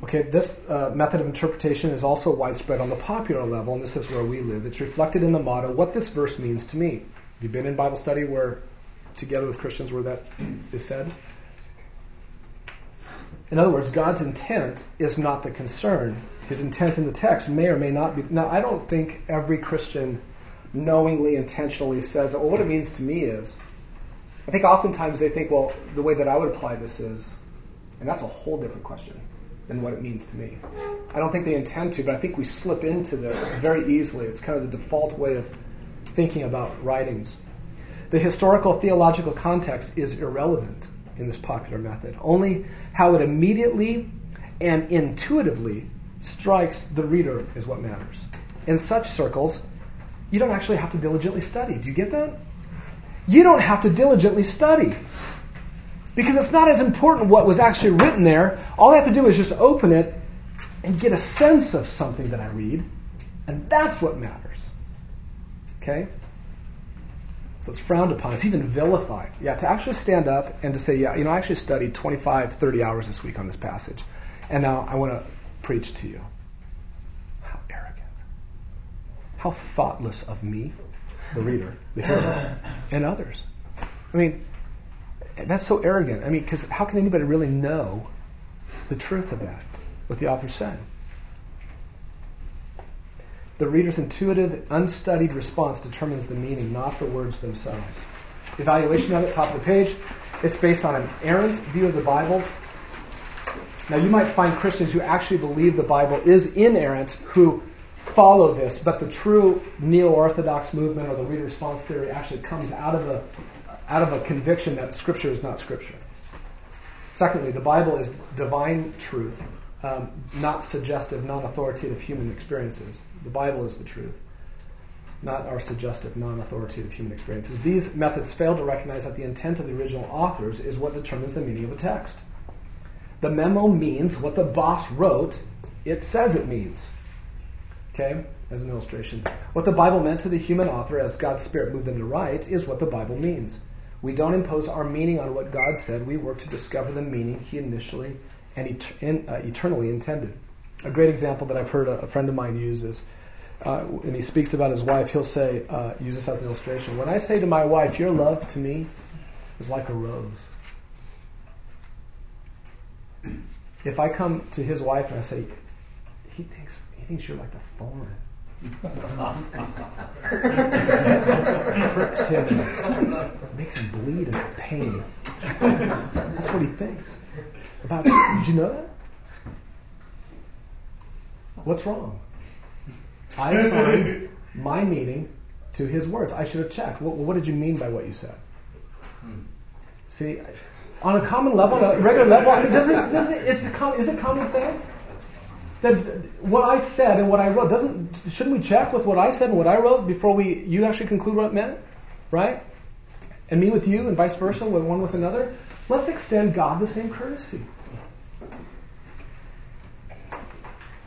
A: Okay, this uh, method of interpretation is also widespread on the popular level, and this is where we live. It's reflected in the motto, What this verse means to me. Have you been in Bible study where, together with Christians, where that is said? In other words, God's intent is not the concern. His intent in the text may or may not be. Now, I don't think every Christian knowingly, intentionally says, well, what it means to me is. I think oftentimes they think, well, the way that I would apply this is, and that's a whole different question than what it means to me. I don't think they intend to, but I think we slip into this very easily. It's kind of the default way of thinking about writings. The historical theological context is irrelevant in this popular method. Only how it immediately and intuitively strikes the reader is what matters. In such circles, you don't actually have to diligently study. Do you get that? You don't have to diligently study. Because it's not as important what was actually written there. All I have to do is just open it and get a sense of something that I read, and that's what matters. Okay? So it's frowned upon. It's even vilified. Yeah, to actually stand up and to say, yeah, you know, I actually studied 25, 30 hours this week on this passage, and now I want to preach to you. How arrogant. How thoughtless of me, the reader, the hearer, and others. I mean, that's so arrogant. I mean, because how can anybody really know the truth of that, what the author said? The reader's intuitive, unstudied response determines the meaning, not the words themselves. Evaluation of it, top of the page. It's based on an errant view of the Bible. Now, you might find Christians who actually believe the Bible is inerrant who follow this, but the true neo-orthodox movement or the reader response theory actually comes out of a out of a conviction that Scripture is not Scripture. Secondly, the Bible is divine truth, um, not suggestive, non-authoritative human experiences. The Bible is the truth, not our suggestive, non-authoritative human experiences. These methods fail to recognize that the intent of the original authors is what determines the meaning of a text. The memo means what the boss wrote, it says it means. Okay? As an illustration. What the Bible meant to the human author as God's Spirit moved them to write is what the Bible means. We don't impose our meaning on what God said. We work to discover the meaning He initially and et- in, uh, eternally intended. A great example that I've heard a, a friend of mine use is, uh, when he speaks about his wife, he'll say, uh, use this as an illustration. When I say to my wife, "Your love to me is like a rose," if I come to his wife and I say, "He thinks he thinks you're like a thorn," Hurts him makes him bleed have pain. That's what he thinks about you. Did you know that? What's wrong? I assigned my meaning to his words. I should have checked. What, what did you mean by what you said? See, on a common level, on a regular level, I mean, does it, does it, is, it com- is it common sense? That what I said and what I wrote doesn't shouldn't we check with what I said and what I wrote before we you actually conclude what it meant, right? And me with you and vice versa, with one with another. Let's extend God the same courtesy.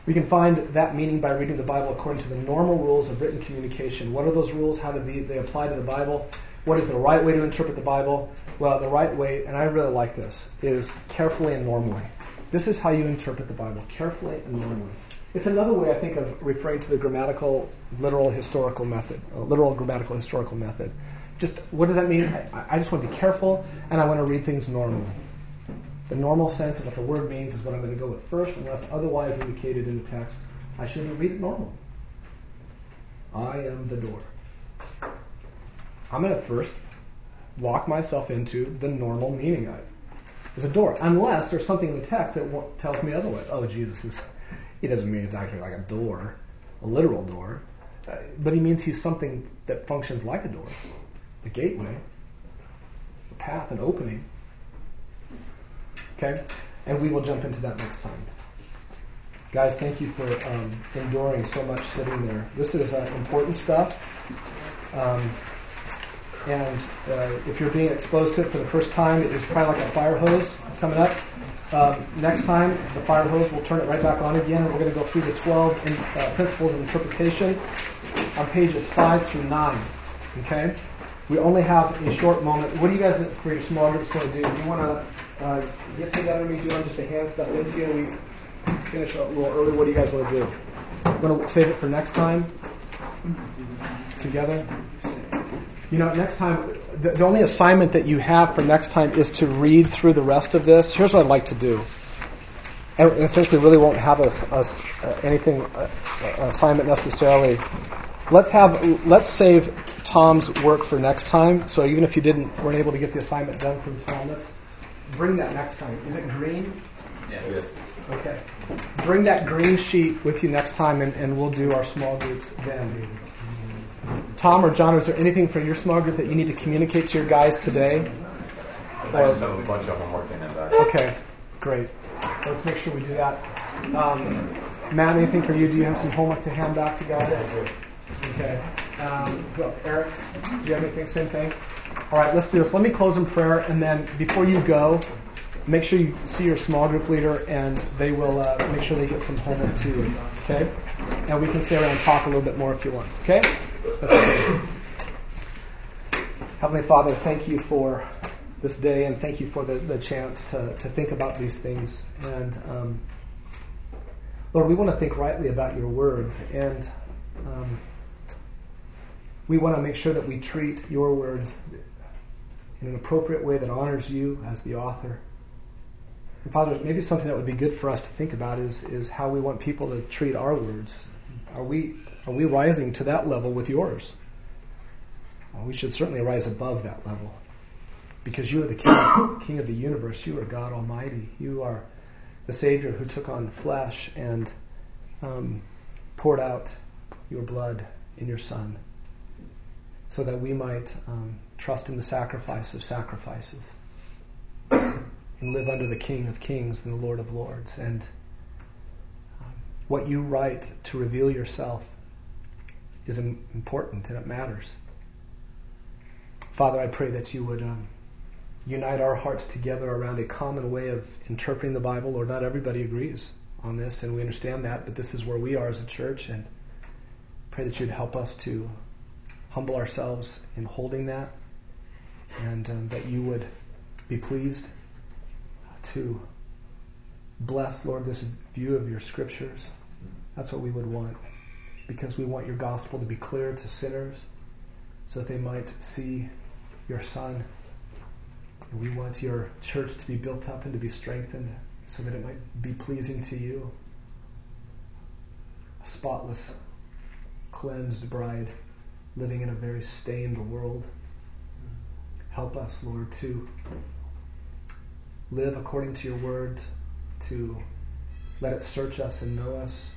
A: We can find that meaning by reading the Bible according to the normal rules of written communication. What are those rules? How do they, they apply to the Bible? What is the right way to interpret the Bible? Well, the right way, and I really like this, is carefully and normally. This is how you interpret the Bible, carefully and normally. It's another way, I think, of referring to the grammatical, literal, historical method, uh, literal, grammatical, historical method. Just what does that mean? I, I just want to be careful, and I want to read things normally. The normal sense of what the word means is what I'm going to go with first, unless otherwise indicated in the text. I shouldn't read it normal. I am the door. I'm going to first lock myself into the normal meaning of it is a door, unless there's something in the text that tells me otherwise. Oh, Jesus is, he doesn't mean he's actually like a door, a literal door, uh, but he means he's something that functions like a door, a gateway, a path, an opening. Okay? And we will jump into that next time. Guys, thank you for um, enduring so much sitting there. This is uh, important stuff. Um, and uh, if you're being exposed to it for the first time, it's probably like a fire hose coming up. Um, next time, the fire hose, we'll turn it right back on again, and we're going to go through the 12 in, uh, principles of interpretation on pages 5 through 9. Okay? We only have a short moment. What do you guys, for your small groups, want to do? Do you want to uh, get together and do just a hand stuff into you? We finish a little early. What do you guys want to do? Want to save it for next time? Together? You know, next time, the, the, only assignment that you have for next time is to read through the rest of this. Here's what I'd like to do. And, we really won't have a, uh, anything, uh, assignment necessarily, let's have, let's save Tom's work for next time. So even if you didn't, weren't able to get the assignment done from Tom, let's bring that next time. Is it green?
C: Yeah. Yes.
A: Okay. Bring that green sheet with you next time, and, and we'll do our small groups then. Tom or John, is there anything for your small group that you need to communicate to your guys today?
D: I just have a bunch of to hand back.
A: Okay, great. Let's make sure we do that. Um, Matt, anything for you? Do you have some homework to hand back to guys? Okay. Um, who else? Eric, do you have anything? Same thing. All right, let's do this. Let me close in prayer, and then before you go, make sure you see your small group leader, and they will uh, make sure they get some homework too. Okay, and we can stay around and talk a little bit more if you want. Okay. Heavenly Father, thank you for this day, and thank you for the, the chance to, to think about these things. And um, Lord, we want to think rightly about your words, and um, we want to make sure that we treat your words in an appropriate way that honors you as the author. And Father, maybe something that would be good for us to think about is, is how we want people to treat our words. Are we, are we rising to that level with yours? Well, we should certainly rise above that level. Because you are the king, king of the universe. You are God Almighty. You are the Savior who took on flesh and um, poured out your blood in your Son so that we might um, trust in the sacrifice of sacrifices and live under the King of Kings and the Lord of Lords. And um, what you write to reveal yourself is important and it matters. Father, I pray that you would um, unite our hearts together around a common way of interpreting the Bible. Lord, not everybody agrees on this, and we understand that, but this is where we are as a church, and pray that you'd help us to humble ourselves in holding that, and um, that you would be pleased to bless, Lord, this view of your scriptures. That's what we would want, because we want your gospel to be clear to sinners so that they might see your Son. And we want your church to be built up and to be strengthened so that it might be pleasing to you. A spotless, cleansed bride living in a very stained world. Help us, Lord, to live according to your word, to let it search us and know us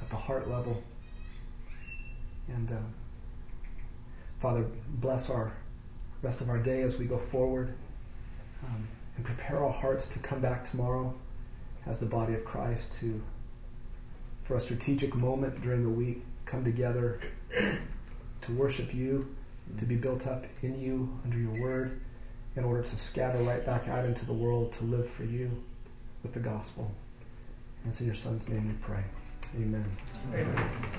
A: at the heart level. And uh, Father, bless our rest of our day as we go forward um, and prepare our hearts to come back tomorrow as the body of Christ to, for a strategic moment during the week, come together to worship you, to be built up in you under your word, in order to scatter right back out into the world to live for you with the gospel. And it's in your Son's name we pray. Amen. Amen.